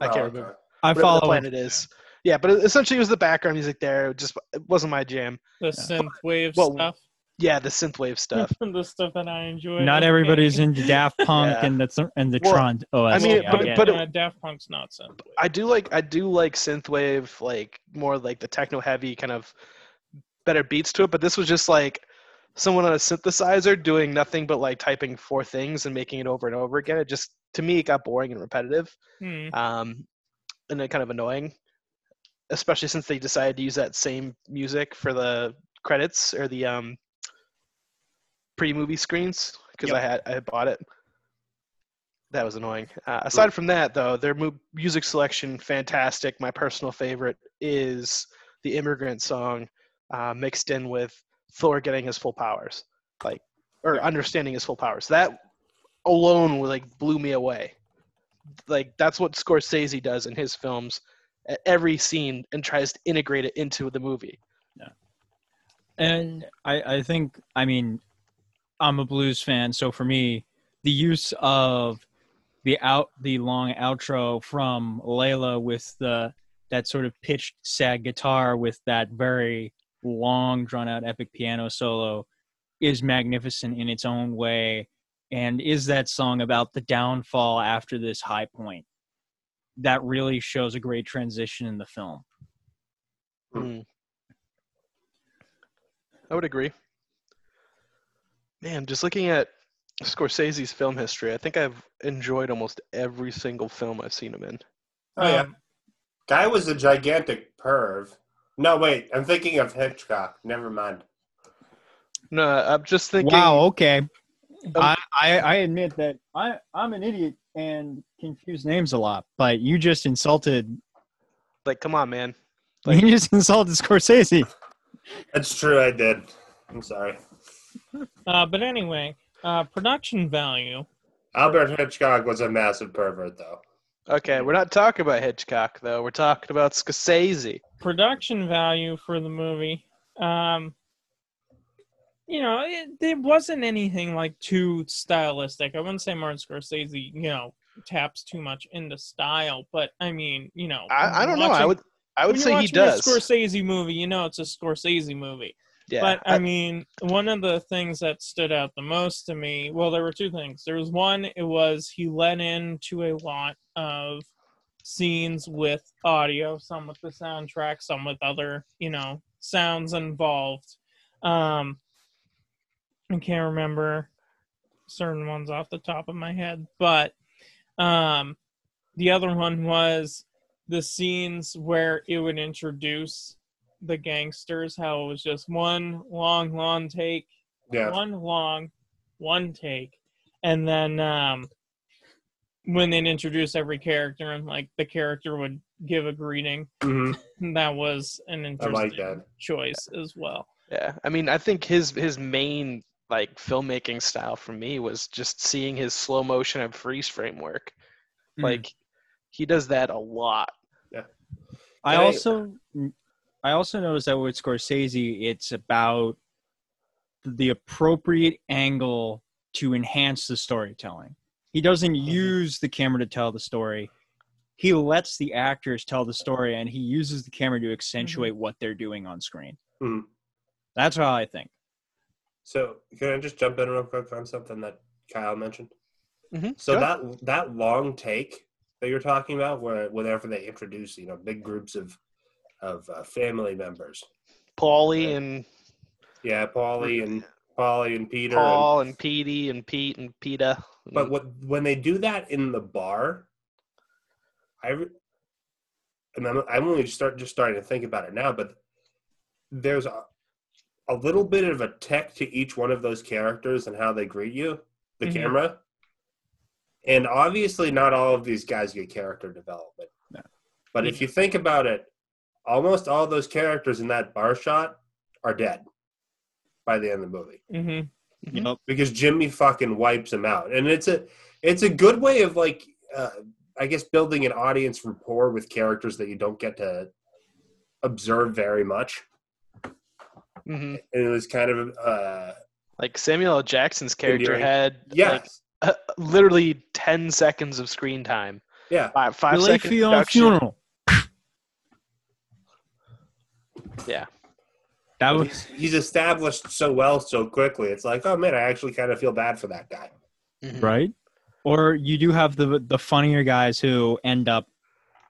I can't Oh, remember. okay. I Whatever follow. the planet is. Yeah, but essentially it was the background music there. It just it wasn't my jam. The synth wave Well, stuff, Yeah, the synthwave stuff. [LAUGHS] the stuff that I enjoy. Not Okay. everybody's into [LAUGHS] Daft Punk Yeah. and the th- and the Well, Tron OS. I mean, yeah, but- get but it. it- Daft Punk's not synth. I do like I do like synthwave, like more like the techno heavy kind of better beats to it. But this was just like someone on a synthesizer doing nothing but like typing four things and making it over and over again. It just to me it got boring and repetitive, Hmm. um, and then kind of annoying, especially since they decided to use that same music for the credits or the um, pre-movie screens because I had I had bought it. That was annoying. Uh, aside from that, though, their mu- music selection fantastic. My personal favorite is the "Immigrant" song, uh, mixed in with Thor getting his full powers, like or understanding his full powers. That alone like blew me away. Like that's what Scorsese does in his films at every scene and tries to integrate it into the movie. Yeah. And I, I think, I mean, I'm a blues fan, so for me, the use of the out the long outro from Layla with the that sort of pitched sad guitar with that very long drawn out epic piano solo is magnificent in its own way and is that song about the downfall after this high point that really shows a great transition in the film. Mm. I would agree. Man, just looking at Scorsese's film history, I think I've enjoyed almost every single film I've seen him in. Oh yeah. Um, Guy was a gigantic perv. No, wait. I'm thinking of Hitchcock. Never mind. No, I'm just thinking. wow okay Um, I, I I admit that I I'm an idiot and confuse names a lot, but you just insulted Like, come on, man. [LAUGHS] Like, you just insulted Scorsese. That's true. I did. I'm sorry. Uh, but anyway, uh, production value. Albert Hitchcock was a massive pervert, though. Okay, we're not talking about Hitchcock though. We're talking about Scorsese. production value for the movie um you know it, it wasn't anything like too stylistic i wouldn't say martin scorsese you know taps too much into style. But I mean, you know, I, I don't know. I would I would when say you're he watching a does. Scorsese movie, you know, it's a Scorsese movie. Yeah, But I mean, one of the things that stood out the most to me, well, there were two things. There was one, it was he let into a lot of scenes with audio, some with the soundtrack, some with other, you know, sounds involved. Um, I can't remember certain ones off the top of my head, but um, the other one was the scenes where it would introduce the gangsters, how it was just one long, long take, Yeah. one long, one take, and then um, when they'd introduce every character and like the character would give a greeting, hmm that was an interesting like that. choice as well. Yeah, I mean, I think his his main like filmmaking style for me was just seeing his slow motion and freeze framework. Mm. Like he does that a lot. I Can I- also I also noticed that with Scorsese, it's about the appropriate angle to enhance the storytelling. He doesn't use the camera to tell the story. He lets the actors tell the story, and he uses the camera to accentuate what they're doing on screen. Mhm. That's how I think. So can I just jump in real quick on something that Kyle mentioned? Mhm, So go that that long take that you're talking about, where whenever they introduce, you know, big groups of of uh, family members, Paulie Yeah. and yeah, Paulie and Paulie and Peter, Paul and Petey and Pete and Peta. but what when they do that in the bar, I and I'm, I'm only start just starting to think about it now, but there's a, a little bit of a tech to each one of those characters and how they greet you, the Mhm. camera. And obviously, not all of these guys get character development. No. But if you think about it, almost all those characters in that bar shot are dead by the end of the movie hmm Mhm. Yep. because Jimmy fucking wipes them out, and it's a it's a good way of like uh, I guess building an audience rapport with characters that you don't get to observe very much. hmm And it was kind of uh, Like Samuel L. Jackson's character Endearing. had yeah, like uh, literally ten seconds of screen time. yeah, Five five seconds. fee on production. funeral. Yeah. That was he's, he's established so well so quickly. It's like, oh man, I actually kind of feel bad for that guy. Mhm. right. Or you do have the the funnier guys who end up.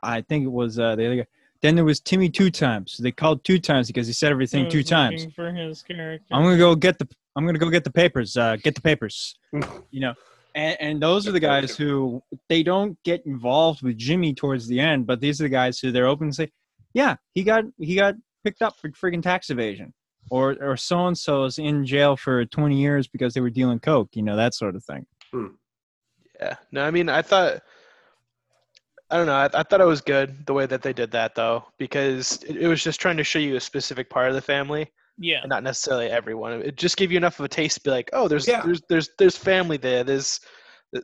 I think it was uh, the other guy. Then there was Timmy two times. They called two times because he said everything two times. For his character. I'm gonna go get the I'm gonna go get the papers. Uh, get the papers. [LAUGHS] you know, and, and those are the guys who they don't get involved with Jimmy towards the end, but these are the guys who they're open to say, yeah, he got he got picked up for friggin' tax evasion, or or so and so's in jail for 20 years because they were dealing coke. You know that sort of thing. Yeah. No, I mean, I thought, I don't know, I, I thought it was good the way that they did that though, because it, it was just trying to show you a specific part of the family yeah. and not necessarily everyone. It just gave you enough of a taste to be like, oh, there's Yeah. there's there's there's family there. There's uh,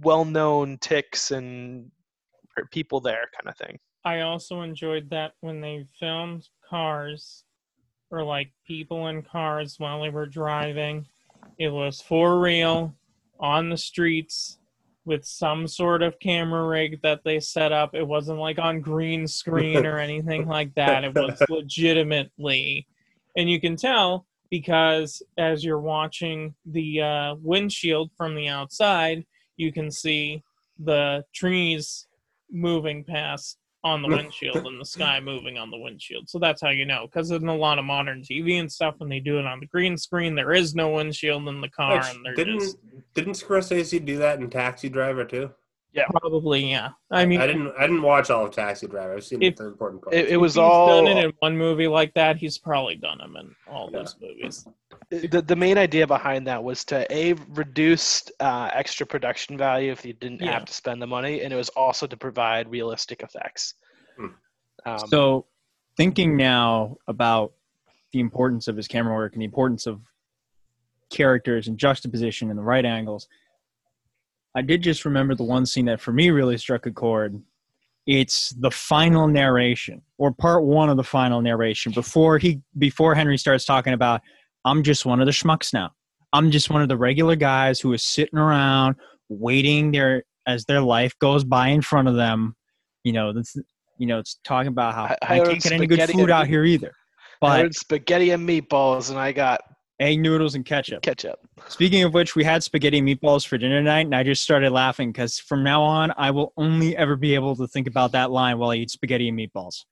well-known ticks and people there, kind of thing. I also enjoyed that when they filmed cars or like people in cars while they were driving. It was for real on the streets with some sort of camera rig that they set up. It wasn't like on green screen or [LAUGHS] anything like that. It was legitimately. And you can tell because as you're watching the uh, windshield from the outside, you can see the trees moving past on the windshield and the sky moving on the windshield. So that's how you know. Because in a lot of modern TV and stuff, when they do it on the green screen, there is no windshield in the car, Which, and they're didn't just didn't Scorsese do that in Taxi Driver too? Probably yeah. I mean, I didn't I didn't watch all of Taxi Driver. I've seen If- the important parts. It, it if was he's all done it in one movie like that. He's probably done them in all Yeah. those movies. the, the main idea behind that was to a reduce uh, extra production value if you didn't Yeah. have to spend the money, and it was also to provide realistic effects. Hmm. Um, so, thinking now about the importance of his camera work and the importance of characters and juxtaposition and the right angles, I did just remember the one scene that for me really struck a chord. It's the final narration or part one of the final narration before he before Henry starts talking about I'm just one of the schmucks now. I'm just one of the regular guys who is sitting around waiting their as their life goes by in front of them. You know, this, you know, it's talking about how I- I, I can't get any good food out here either. I But spaghetti and meatballs, and I got egg noodles and ketchup. ketchup. Speaking of which, we had spaghetti and meatballs for dinner tonight, and I just started laughing because from now on, I will only ever be able to think about that line while I eat spaghetti and meatballs.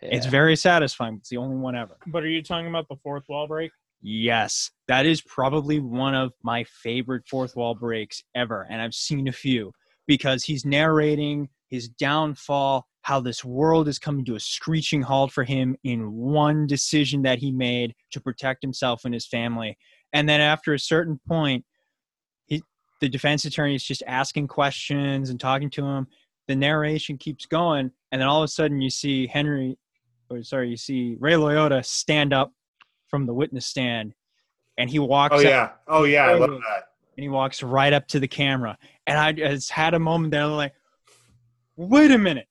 It's very satisfying. It's the only one ever. But are you talking about the fourth wall break? Yes, that is probably one of my favorite fourth wall breaks ever, and I've seen a few because he's narrating his downfall, how this world is coming to a screeching halt for him in one decision that he made to protect himself and his family. And then after a certain point, he, the defense attorney is just asking questions and talking to him. The narration keeps going, and then all of a sudden you see Henry, or sorry, you see Ray Liotta stand up from the witness stand, and he walks Oh up yeah. Oh yeah. I love that. and he walks right up to the camera. And I just had a moment there like, wait a minute.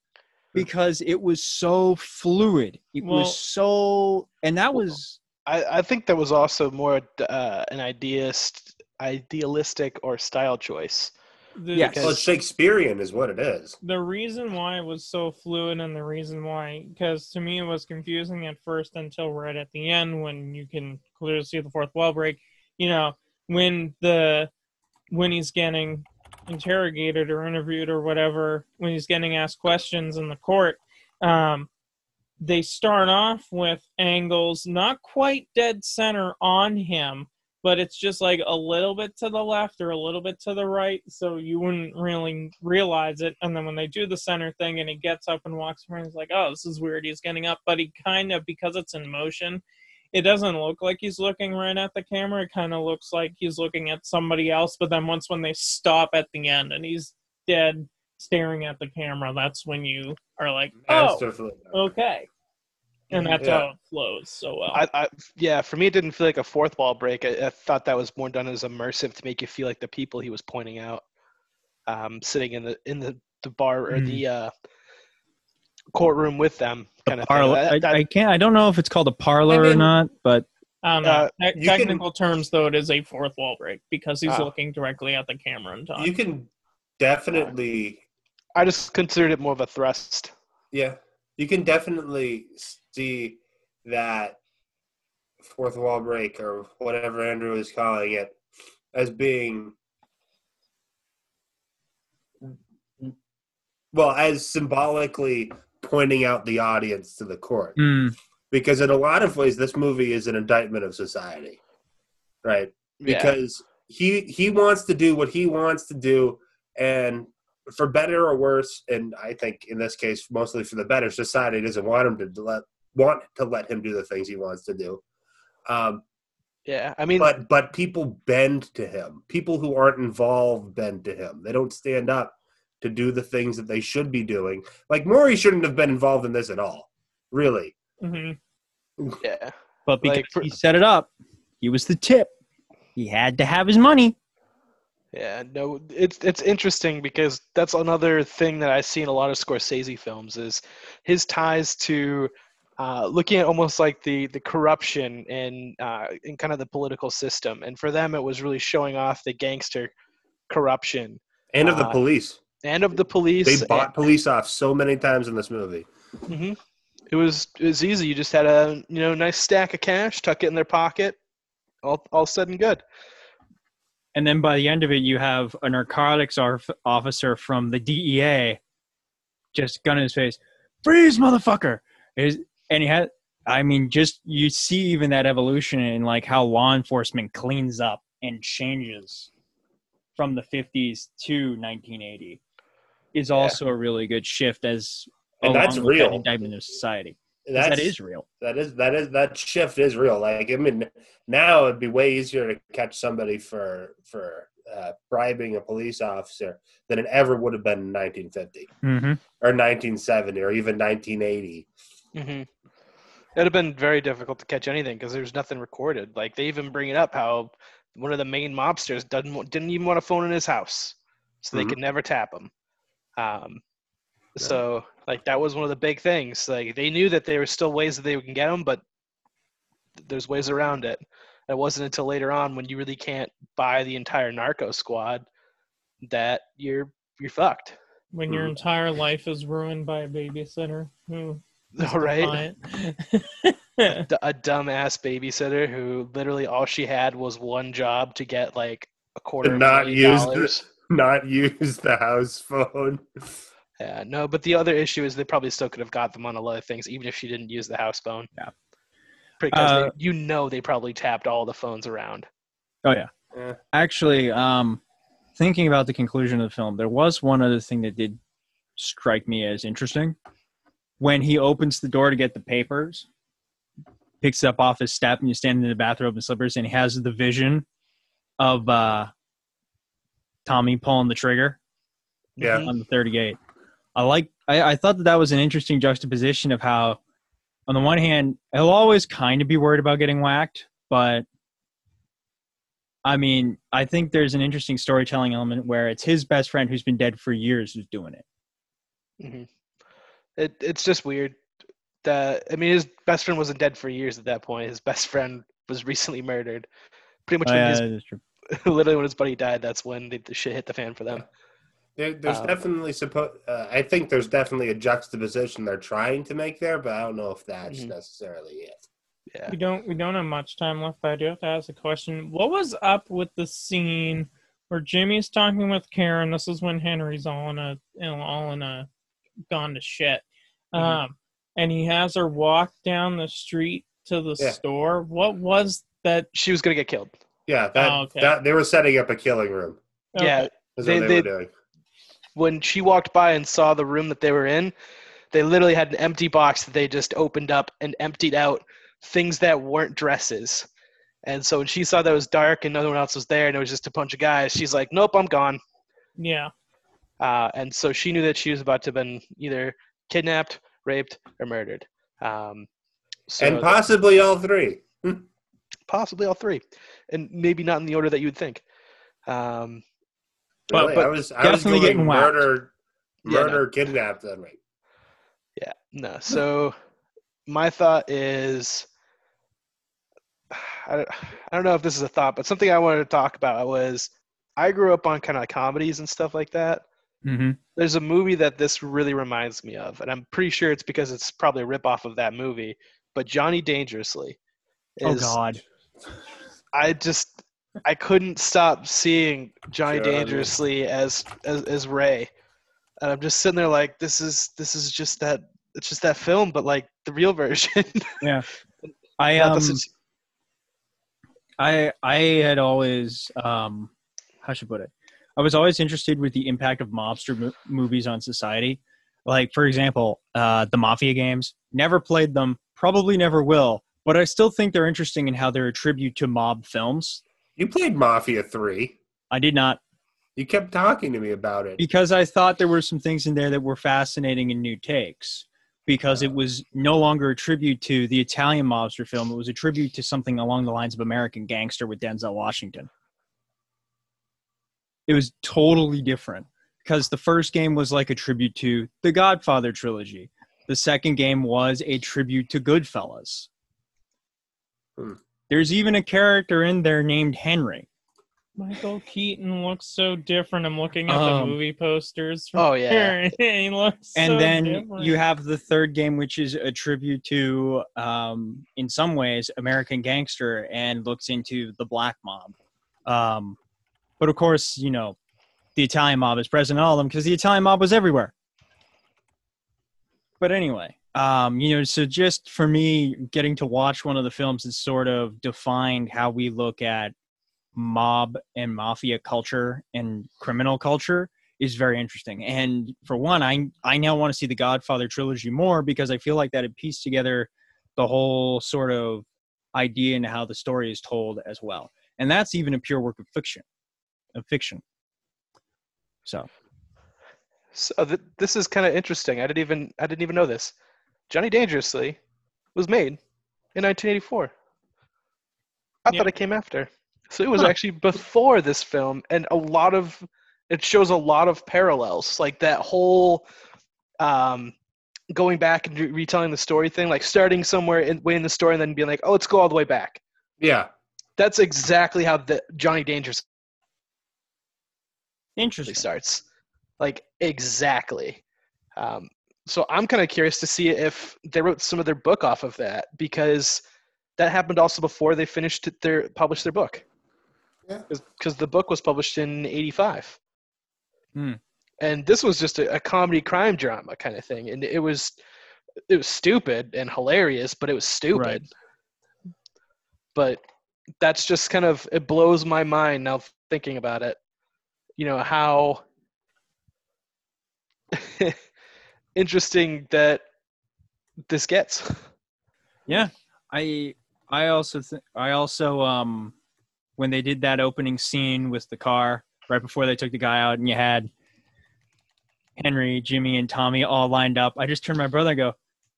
Because it was so fluid. It Well- was so and that was I, I think that was also more uh, an ideist, idealistic or style choice. The, Yes. Well, it's Shakespearean, is what it is. the reason why it was so fluid and the reason why because to me it was confusing at first until right at the end when you can clearly see the fourth wall break you know when the when he's getting interrogated or interviewed or whatever when he's getting asked questions in the court um they start off with angles not quite dead center on him but it's just like a little bit to the left or a little bit to the right, so you wouldn't really realize it. And then when they do the center thing and he gets up and walks around, he's like, "Oh, this is weird." He's getting up, but he kind of because it's in motion, it doesn't look like he's looking right at the camera. It kind of looks like he's looking at somebody else. But then once when they stop at the end and he's dead staring at the camera, that's when you are like, "Oh, okay." And that's Yeah. how it flows so well. I, I, yeah, for me, it didn't feel like a fourth wall break. I, I thought that was more done as immersive to make you feel like the people he was pointing out, um, sitting in the in the, the bar or Mm. the uh, courtroom with them, kind of parlor. thing. I, That- that- I can't I don't know if it's called a parlor I or not, but I don't know. Uh, Te- you can- technical terms, though, it is a fourth wall break because he's Ah. looking directly at the camera and talking. You can definitely, I just considered it more of a thrust. yeah, you can definitely see that fourth wall break or whatever Andrew is calling it as being, well, as symbolically pointing out the audience to the court. mm, Because in a lot of ways, this movie is an indictment of society, right? Yeah. because he he wants to do what he wants to do and for better or worse and i think in this case mostly for the better society doesn't want him to let want to let him do the things he wants to do um, Yeah, I mean, but but people bend to him people who aren't involved bend to him they don't stand up to do the things that they should be doing like Maury shouldn't have been involved in this at all really hmm yeah, but because Like, he set it up, he was the tip. He had to have his money. yeah. No, it's it's interesting because that's another thing that I see in a lot of Scorsese films is his ties to uh, looking at almost like the the corruption in uh, in kind of the political system, and for them it was really showing off the gangster corruption and of the Uh, police and of the police. they bought police off so many times in this movie hmm It was it was easy. You just had a you know nice stack of cash, tuck it in their pocket, all all said and good. And then by the end of it, you have a narcotics officer from the DEA just gun in his face, freeze, motherfucker! Is and he had, I mean, just you see even that evolution in like how law enforcement cleans up and changes from the 50s to 1980 is also a really good shift as And that's along with that real. indictment of society. 'Cause That's, that is real. that is that is that shift is real. Like I mean, now it'd be way easier to catch somebody for for uh, bribing a police officer than it ever would have been in 1950 Mm-hmm. or 1970 or even 1980. hmm It'd have been very difficult to catch anything because there's nothing recorded. Like they even bring it up how one of the main mobsters doesn't didn't even want a phone in his house, so they Mhm. could never tap him. Um, so like that was one of the big things. Like they knew that there were still ways that they can get them, but there's ways around it. It wasn't until later on when you really can't buy the entire narco squad that you're you're fucked. When your Mhm. entire life is ruined by a babysitter who [LAUGHS] All right. right. D- a dumbass babysitter who literally all she had was one job to get like a quarter of a not million use dollars. The, not use the house phone. Yeah, no, but the other issue is they probably still could have got them on a lot of things, even if she didn't use the house phone. Yeah. Because Uh, they, you know they probably tapped all the phones around. Oh yeah. Yeah. Actually, um, thinking about the conclusion of the film, there was one other thing that did strike me as interesting. When he opens the door to get the papers, picks up off his step, and you stand in the bathrobe and slippers, and he has the vision of uh, Tommy pulling the trigger Yeah. On the 38. I like. I, I thought that that was an interesting juxtaposition of how, on the one hand, he'll always kind of be worried about getting whacked, but I mean, I think there's an interesting storytelling element where it's his best friend who's been dead for years who's doing it. Mm-hmm. It it's just weird that I mean his best friend wasn't dead for years at that point. His best friend was recently murdered. Pretty much Oh, yeah, his, that is true. [LAUGHS] literally when his buddy died, that's when the, the shit hit the fan for them. There, there's Um, definitely supposed. Uh, I think there's definitely a juxtaposition they're trying to make there, but I don't know if that's Mhm. necessarily it. Yeah. We don't we don't have much time left, but I do have to ask a question. What was up with the scene where Jimmy's talking with Karen? This is when Henry's all in a you know, all in a gone to shit. Mhm. Um and he has her walk down the street to the Yeah. store. What was that She was gonna get killed. Yeah, that, Oh, okay. that they were setting up a killing room. Yeah. Is They- what they, they- were doing. When she walked by and saw the room that they were in, they literally had an empty box that they just opened up and emptied out things that weren't dresses. And so when she saw that it was dark and no one else was there and it was just a bunch of guys, she's like, Nope, I'm gone. Yeah. Uh, and so she knew that she was about to have been either kidnapped, raped, or murdered. Um, so and possibly all three. Possibly all three, and maybe not in the order that you would think. Um, But- Really, but I was I was definitely going getting whacked. murder, Yeah, no. murder, kidnapped, then rape. yeah, no. So my thought is, I don't, I don't know if this is a thought, but something I wanted to talk about was I grew up on kind of comedies and stuff like that. Mm-hmm. There's a movie that this really reminds me of, and I'm pretty sure it's because it's probably a ripoff of that movie. But Johnny Dangerously. is Oh is- God. I just I couldn't stop seeing Johnny Johnny. Dangerously as, as as Ray, and I'm just sitting there like this is this is just that it's just that film, but like the real [LAUGHS] version. Yeah, I Not um. sit- I I had always um how should I put it? I was always interested with the impact of mobster mo- movies on society. Like for example, uh the Mafia games. Never played them, probably never will, but I still think they're interesting in how they're a tribute to mob films. You played Mafia Three. I did not You kept talking to me about it. because I thought there were some things in there that were fascinating and new takes. Because it was no longer a tribute to the Italian mobster film; it was a tribute to something along the lines of American Gangster with Denzel Washington. It was totally different because the first game was like a tribute to the Godfather trilogy. The second game was a tribute to Goodfellas. Hmm. There's even a character in there named Henry. Michael Keaton looks so different. I'm looking at Um, the movie posters. for Oh, yeah. her. [LAUGHS] he looks and so then different. you have the third game which is a tribute to um, in some ways american gangster and looks into the black mob um, but of course you know the italian mob is present in all of them because the italian mob was everywhere but anyway um, you know so just for me getting to watch one of the films has sort of defined how we look at mob and mafia culture and criminal culture is very interesting. And for one, I I now want to see the Godfather trilogy more because I feel like that had pieced together the whole sort of idea and how the story is told as well. And that's even a pure work of fiction, of fiction. So So th- this is kind of interesting. I didn't even I didn't even know this. Johnny Dangerously was made in 1984. I Yeah. thought it came after. So it was Huh. actually before this film, and a lot of it shows a lot of parallels, like that whole um, going back and re- retelling the story thing, like starting somewhere in, way in the story and then being like, oh, let's go all the way back. Yeah, That's exactly how the Johnny Dangerously interesting. starts. like exactly. Um, so I'm kind of curious to see if they wrote some of their book off of that because that happened also before they finished their published their book. Yeah. Because the book was published in '85. Hmm. And this was just a, a comedy crime drama kind of thing, and it was it was stupid and hilarious, but it was stupid. Right. But that's just kind of it blows my mind now thinking about it. You know how [LAUGHS] interesting that this gets. Yeah, I I also th- I also um when they did that opening scene with the car right before they took the guy out and you had Henry, Jimmy, and Tommy all lined up. I just turned to my brother and go,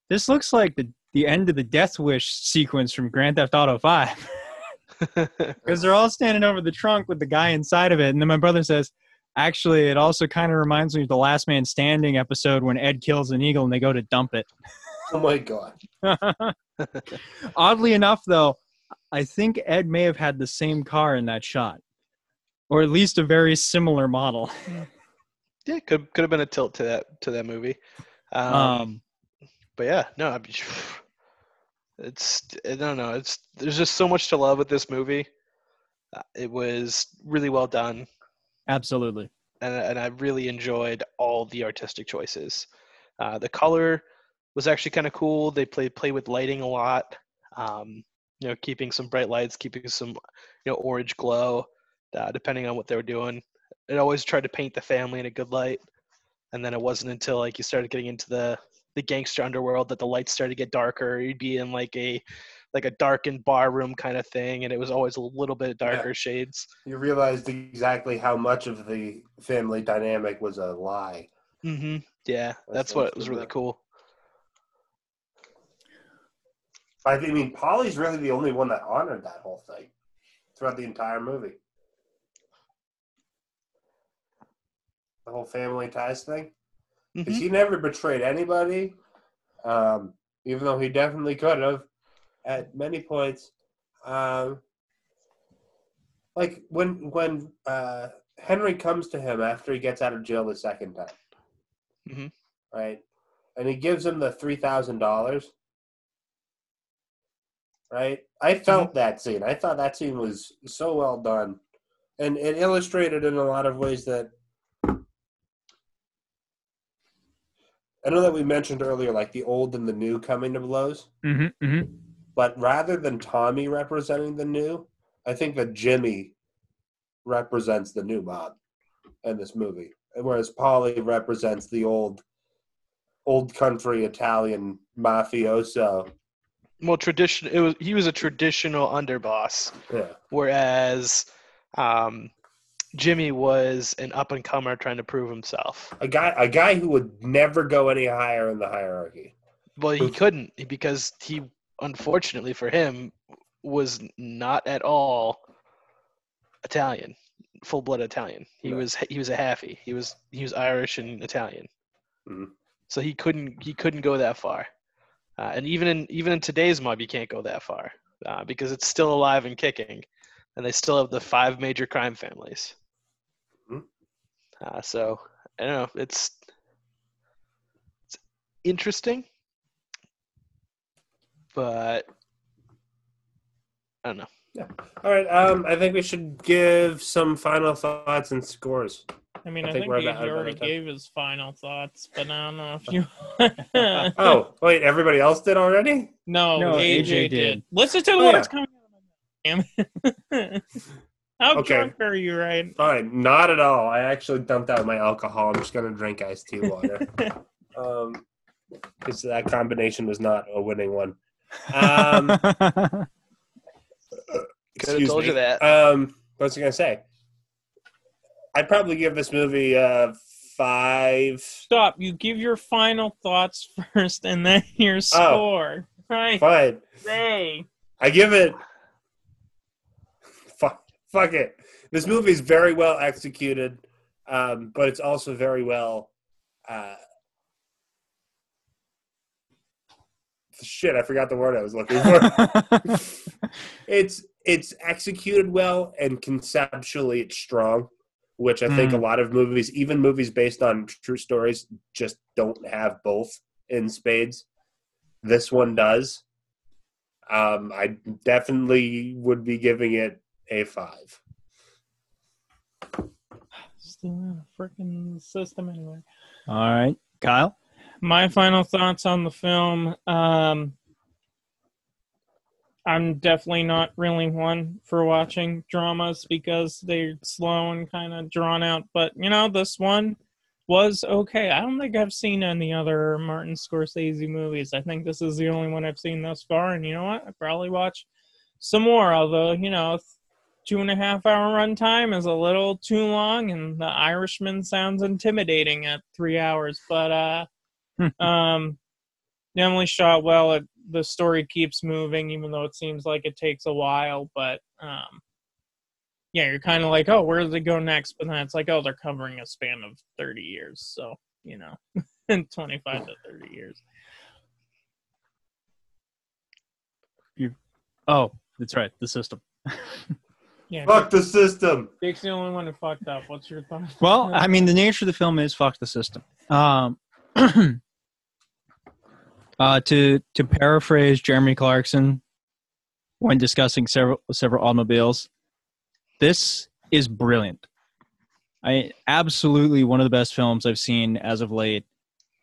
"This looks like the the end of the Death Wish sequence from Grand Theft Auto Five [LAUGHS] [LAUGHS] because they're all standing over the trunk with the guy inside of it." And then my brother says. Actually, it also kind of reminds me of the Last Man Standing episode when Ed kills an eagle and they go to dump it. Oh my god. [LAUGHS] Oddly enough, though, I think Ed may have had the same car in that shot, or at least a very similar model. [LAUGHS] yeah, could could have been a tilt to that to that movie. Um, Um, but yeah, no, I mean, it's I don't know. It's there's just so much to love with this movie. Uh, It was really well done, absolutely. and and I really enjoyed all the artistic choices. Uh, the color was actually kind of cool. They play play with lighting a lot. Um, you know, keeping some bright lights, keeping some you know orange glow, uh, depending on what they were doing. It always tried to paint the family in a good light, and then it wasn't until like you started getting into the the gangster underworld that the lights started to get darker. You'd be in like a like a darkened bar room kind of thing, and it was always a little bit darker shades. You realized exactly how much of the family dynamic was a lie. hmm Yeah, that's sounds what was really cool. I mean, Paulie's really the only one that honored that whole thing throughout the entire movie. The whole family ties thing. Because Mhm. he never betrayed anybody, um, even though he definitely could have at many points. Um, like when when uh, Henry comes to him after he gets out of jail the second time, Mhm. right, and he gives him the three thousand dollars. Right, I felt that scene. I thought that scene was so well done, and it illustrated in a lot of ways that I know that we mentioned earlier, like the old and the new coming to blows. hmm hmm But rather than Tommy representing the new, I think that Jimmy represents the new mob in this movie, whereas Paulie represents the old, old country Italian mafioso. Well, tradition. It was he was a traditional underboss, Yeah, whereas um, Jimmy was an up and comer trying to prove himself. a guy, a guy who would never go any higher in the hierarchy. Well, he couldn't because he, unfortunately for him, was not at all Italian, full blood Italian. He was he was a halfie. He was he was Irish and Italian. Mhm. So he couldn't he couldn't go that far. Uh, and even in even in today's mob, you can't go that far uh, because it's still alive and kicking, and they still have the five major crime families. Mhm. Uh, so I don't know. It's it's interesting, but I don't know. Yeah. All right, um, I think we should give some final thoughts and scores. I mean, I I, think think, we're he about- about already gave his final thoughts, but I don't know if you. [LAUGHS] Oh, wait, everybody else did already? no, No, AJ, AJ did. did. Listen to Oh, what's yeah. coming out of my mouth. How Okay. drunk are you, right? Fine, not at all. I actually dumped out my alcohol. I'm just gonna drink iced tea water. [LAUGHS] um, because that combination was not a winning one. Um, [LAUGHS] Could have excuse told me. you that. Um, what was I gonna say? I'd probably give this movie a five. Stop. You give your final thoughts [LAUGHS] first, and then your score. Right. Fine. Say. I give it. [LAUGHS] Fuck, fuck it. This movie is very well executed, um, but it's also very well. Uh, shit, I forgot the word I was looking for. [LAUGHS] it's it's executed well and conceptually it's strong, which I think a Mm. lot of movies, even movies based on true stories, just don't have both in spades. This one does. Um, I definitely would be giving it a five. Still in a freaking system anyway. All right, Kyle. My final thoughts on the film. Um, I'm definitely not really one for watching dramas because they're slow and kind of drawn out. But you know, this one was okay. I don't think I've seen any other Martin Scorsese movies. I think this is the only one I've seen thus far. And you know what? I probably watch some more. Although you know, two and a half hour runtime is a little too long, and The Irishman sounds intimidating at three hours. But uh, [LAUGHS] um, definitely shot well. It, the story keeps moving, even though it seems like it takes a while. But um, yeah, you're kind of like, oh, where do they go next? But then it's like, oh, they're covering a span of 30 years, so you know, [LAUGHS] in 25 to 30 years. You, Oh, that's right. The system. [LAUGHS] Yeah, Fuck the system. Jake's the only one who fucked up. What's your thought? Well, I mean, the nature of the film is fuck the system. Um, [CLEARS THROAT] uh, to to paraphrase Jeremy Clarkson when discussing several several automobiles, this is brilliant. I absolutely one of the best films I've seen as of late.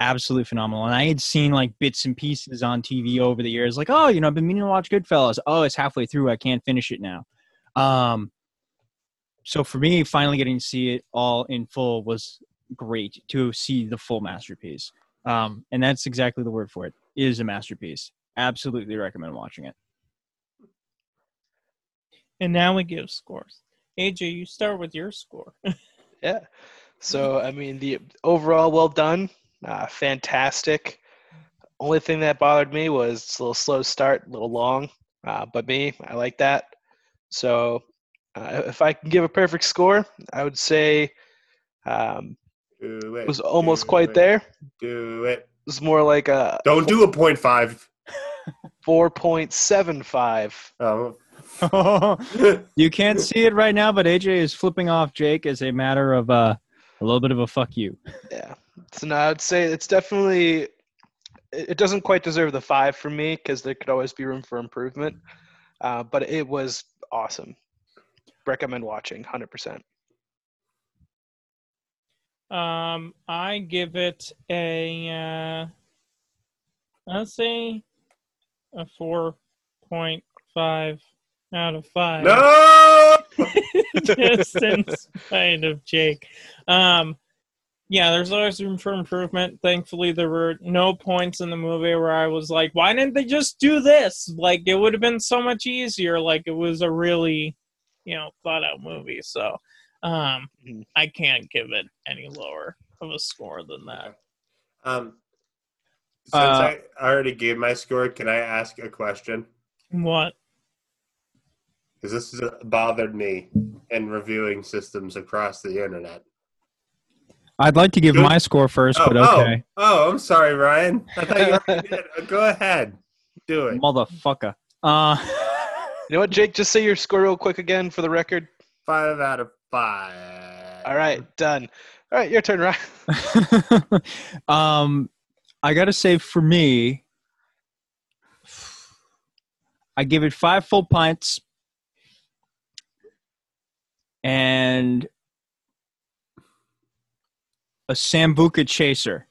Absolutely phenomenal. And I had seen like bits and pieces on TV over the years, like, oh, you know, I've been meaning to watch Goodfellas. Oh, it's halfway through. I can't finish it now. Um, so for me, finally getting to see it all in full was great to see the full masterpiece. Um, and that's exactly the word for it. It is a masterpiece. Absolutely recommend watching it. And now we give scores. AJ, you start with your score. [LAUGHS] Yeah. So I mean, the overall well done, uh, fantastic. Only thing that bothered me was it's a little slow start, a little long. Uh, but me, I like that. So uh, if I can give a perfect score, I would say um, Do it. it was almost do quite it, there. It Do it. was more like a Don't do a point five. [LAUGHS] four point seven five. Oh. [LAUGHS] you can't see it right now, but AJ is flipping off Jake as a matter of uh, a little bit of a fuck you. [LAUGHS] Yeah. So now I'd say it's definitely it it doesn't quite deserve the five for me because there could always be room for improvement. Uh, but it was awesome. Recommend watching, hundred percent. Um, I give it a, uh, I'll say a 4.5 out of 5. no. [LAUGHS] Just in spite of Jake. Um, yeah, there's always room for improvement. Thankfully, there were no points in the movie where I was like, why didn't they just do this? Like, it would have been so much easier. Like, it was a really, you know, thought out movie. So, um, Mhm. I can't give it any lower of a score than that. Um, since Uh, I already gave my score, can I ask a question? What? Because this has bothered me in reviewing systems across the internet. I'd like to give Good. my score first, Oh, but okay. oh, oh, I'm sorry, Ryan. I thought you did. Uh, [LAUGHS] Go ahead. Do it. Motherfucker. Uh, [LAUGHS] You know what, Jake? Just say your score real quick again for the record. Five out of five. All right, done. All right, your turn, Ryan. [LAUGHS] um, I gotta say, for me, I give it five full pints and a Sambuca chaser.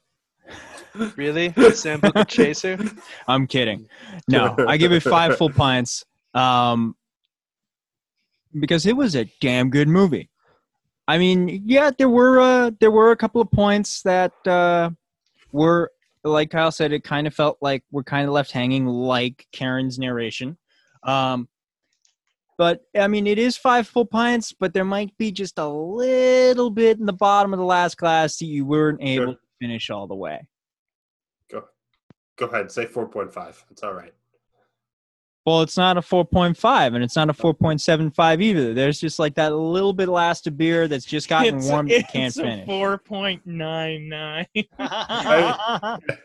Really, Sambuca Chaser? [LAUGHS] I'm kidding. No, I give it five full [LAUGHS] pints. Um, because it was a damn good movie. I mean, yeah, there were uh, there were a couple of points that uh, were like Kyle said. It kind of felt like we're kind of left hanging, like Karen's narration. Um, but I mean, it is five full pints, but there might be just a little bit in the bottom of the last glass that you weren't able Sure. to finish all the way. Go, go ahead. Say 4.5. It's all right. Well, it's not a 4.5 and it's not a 4.75 either. There's just like that little bit last of beer that's just gotten it's warm that you it's can't a finish. 4.99. [LAUGHS]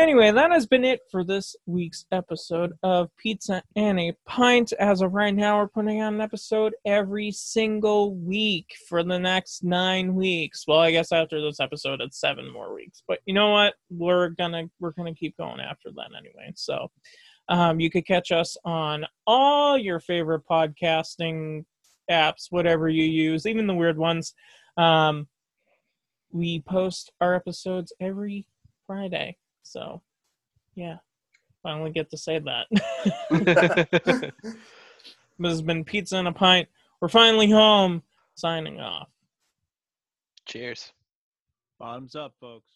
Anyway, that has been it for this week's episode of Pizza and a Pint. As of right now, we're putting out an episode every single week for the next nine weeks. Well, I guess after this episode, it's seven more weeks. But you know what? We're gonna we're gonna keep going after that anyway. So um, you could catch us on all your favorite podcasting apps, whatever you use, even the weird ones. Um, we post our episodes every Friday. So, yeah, finally get to say that. [LAUGHS] [LAUGHS] this has been Pizza and a Pint. We're finally home. Signing off. Cheers. Bottoms up, folks.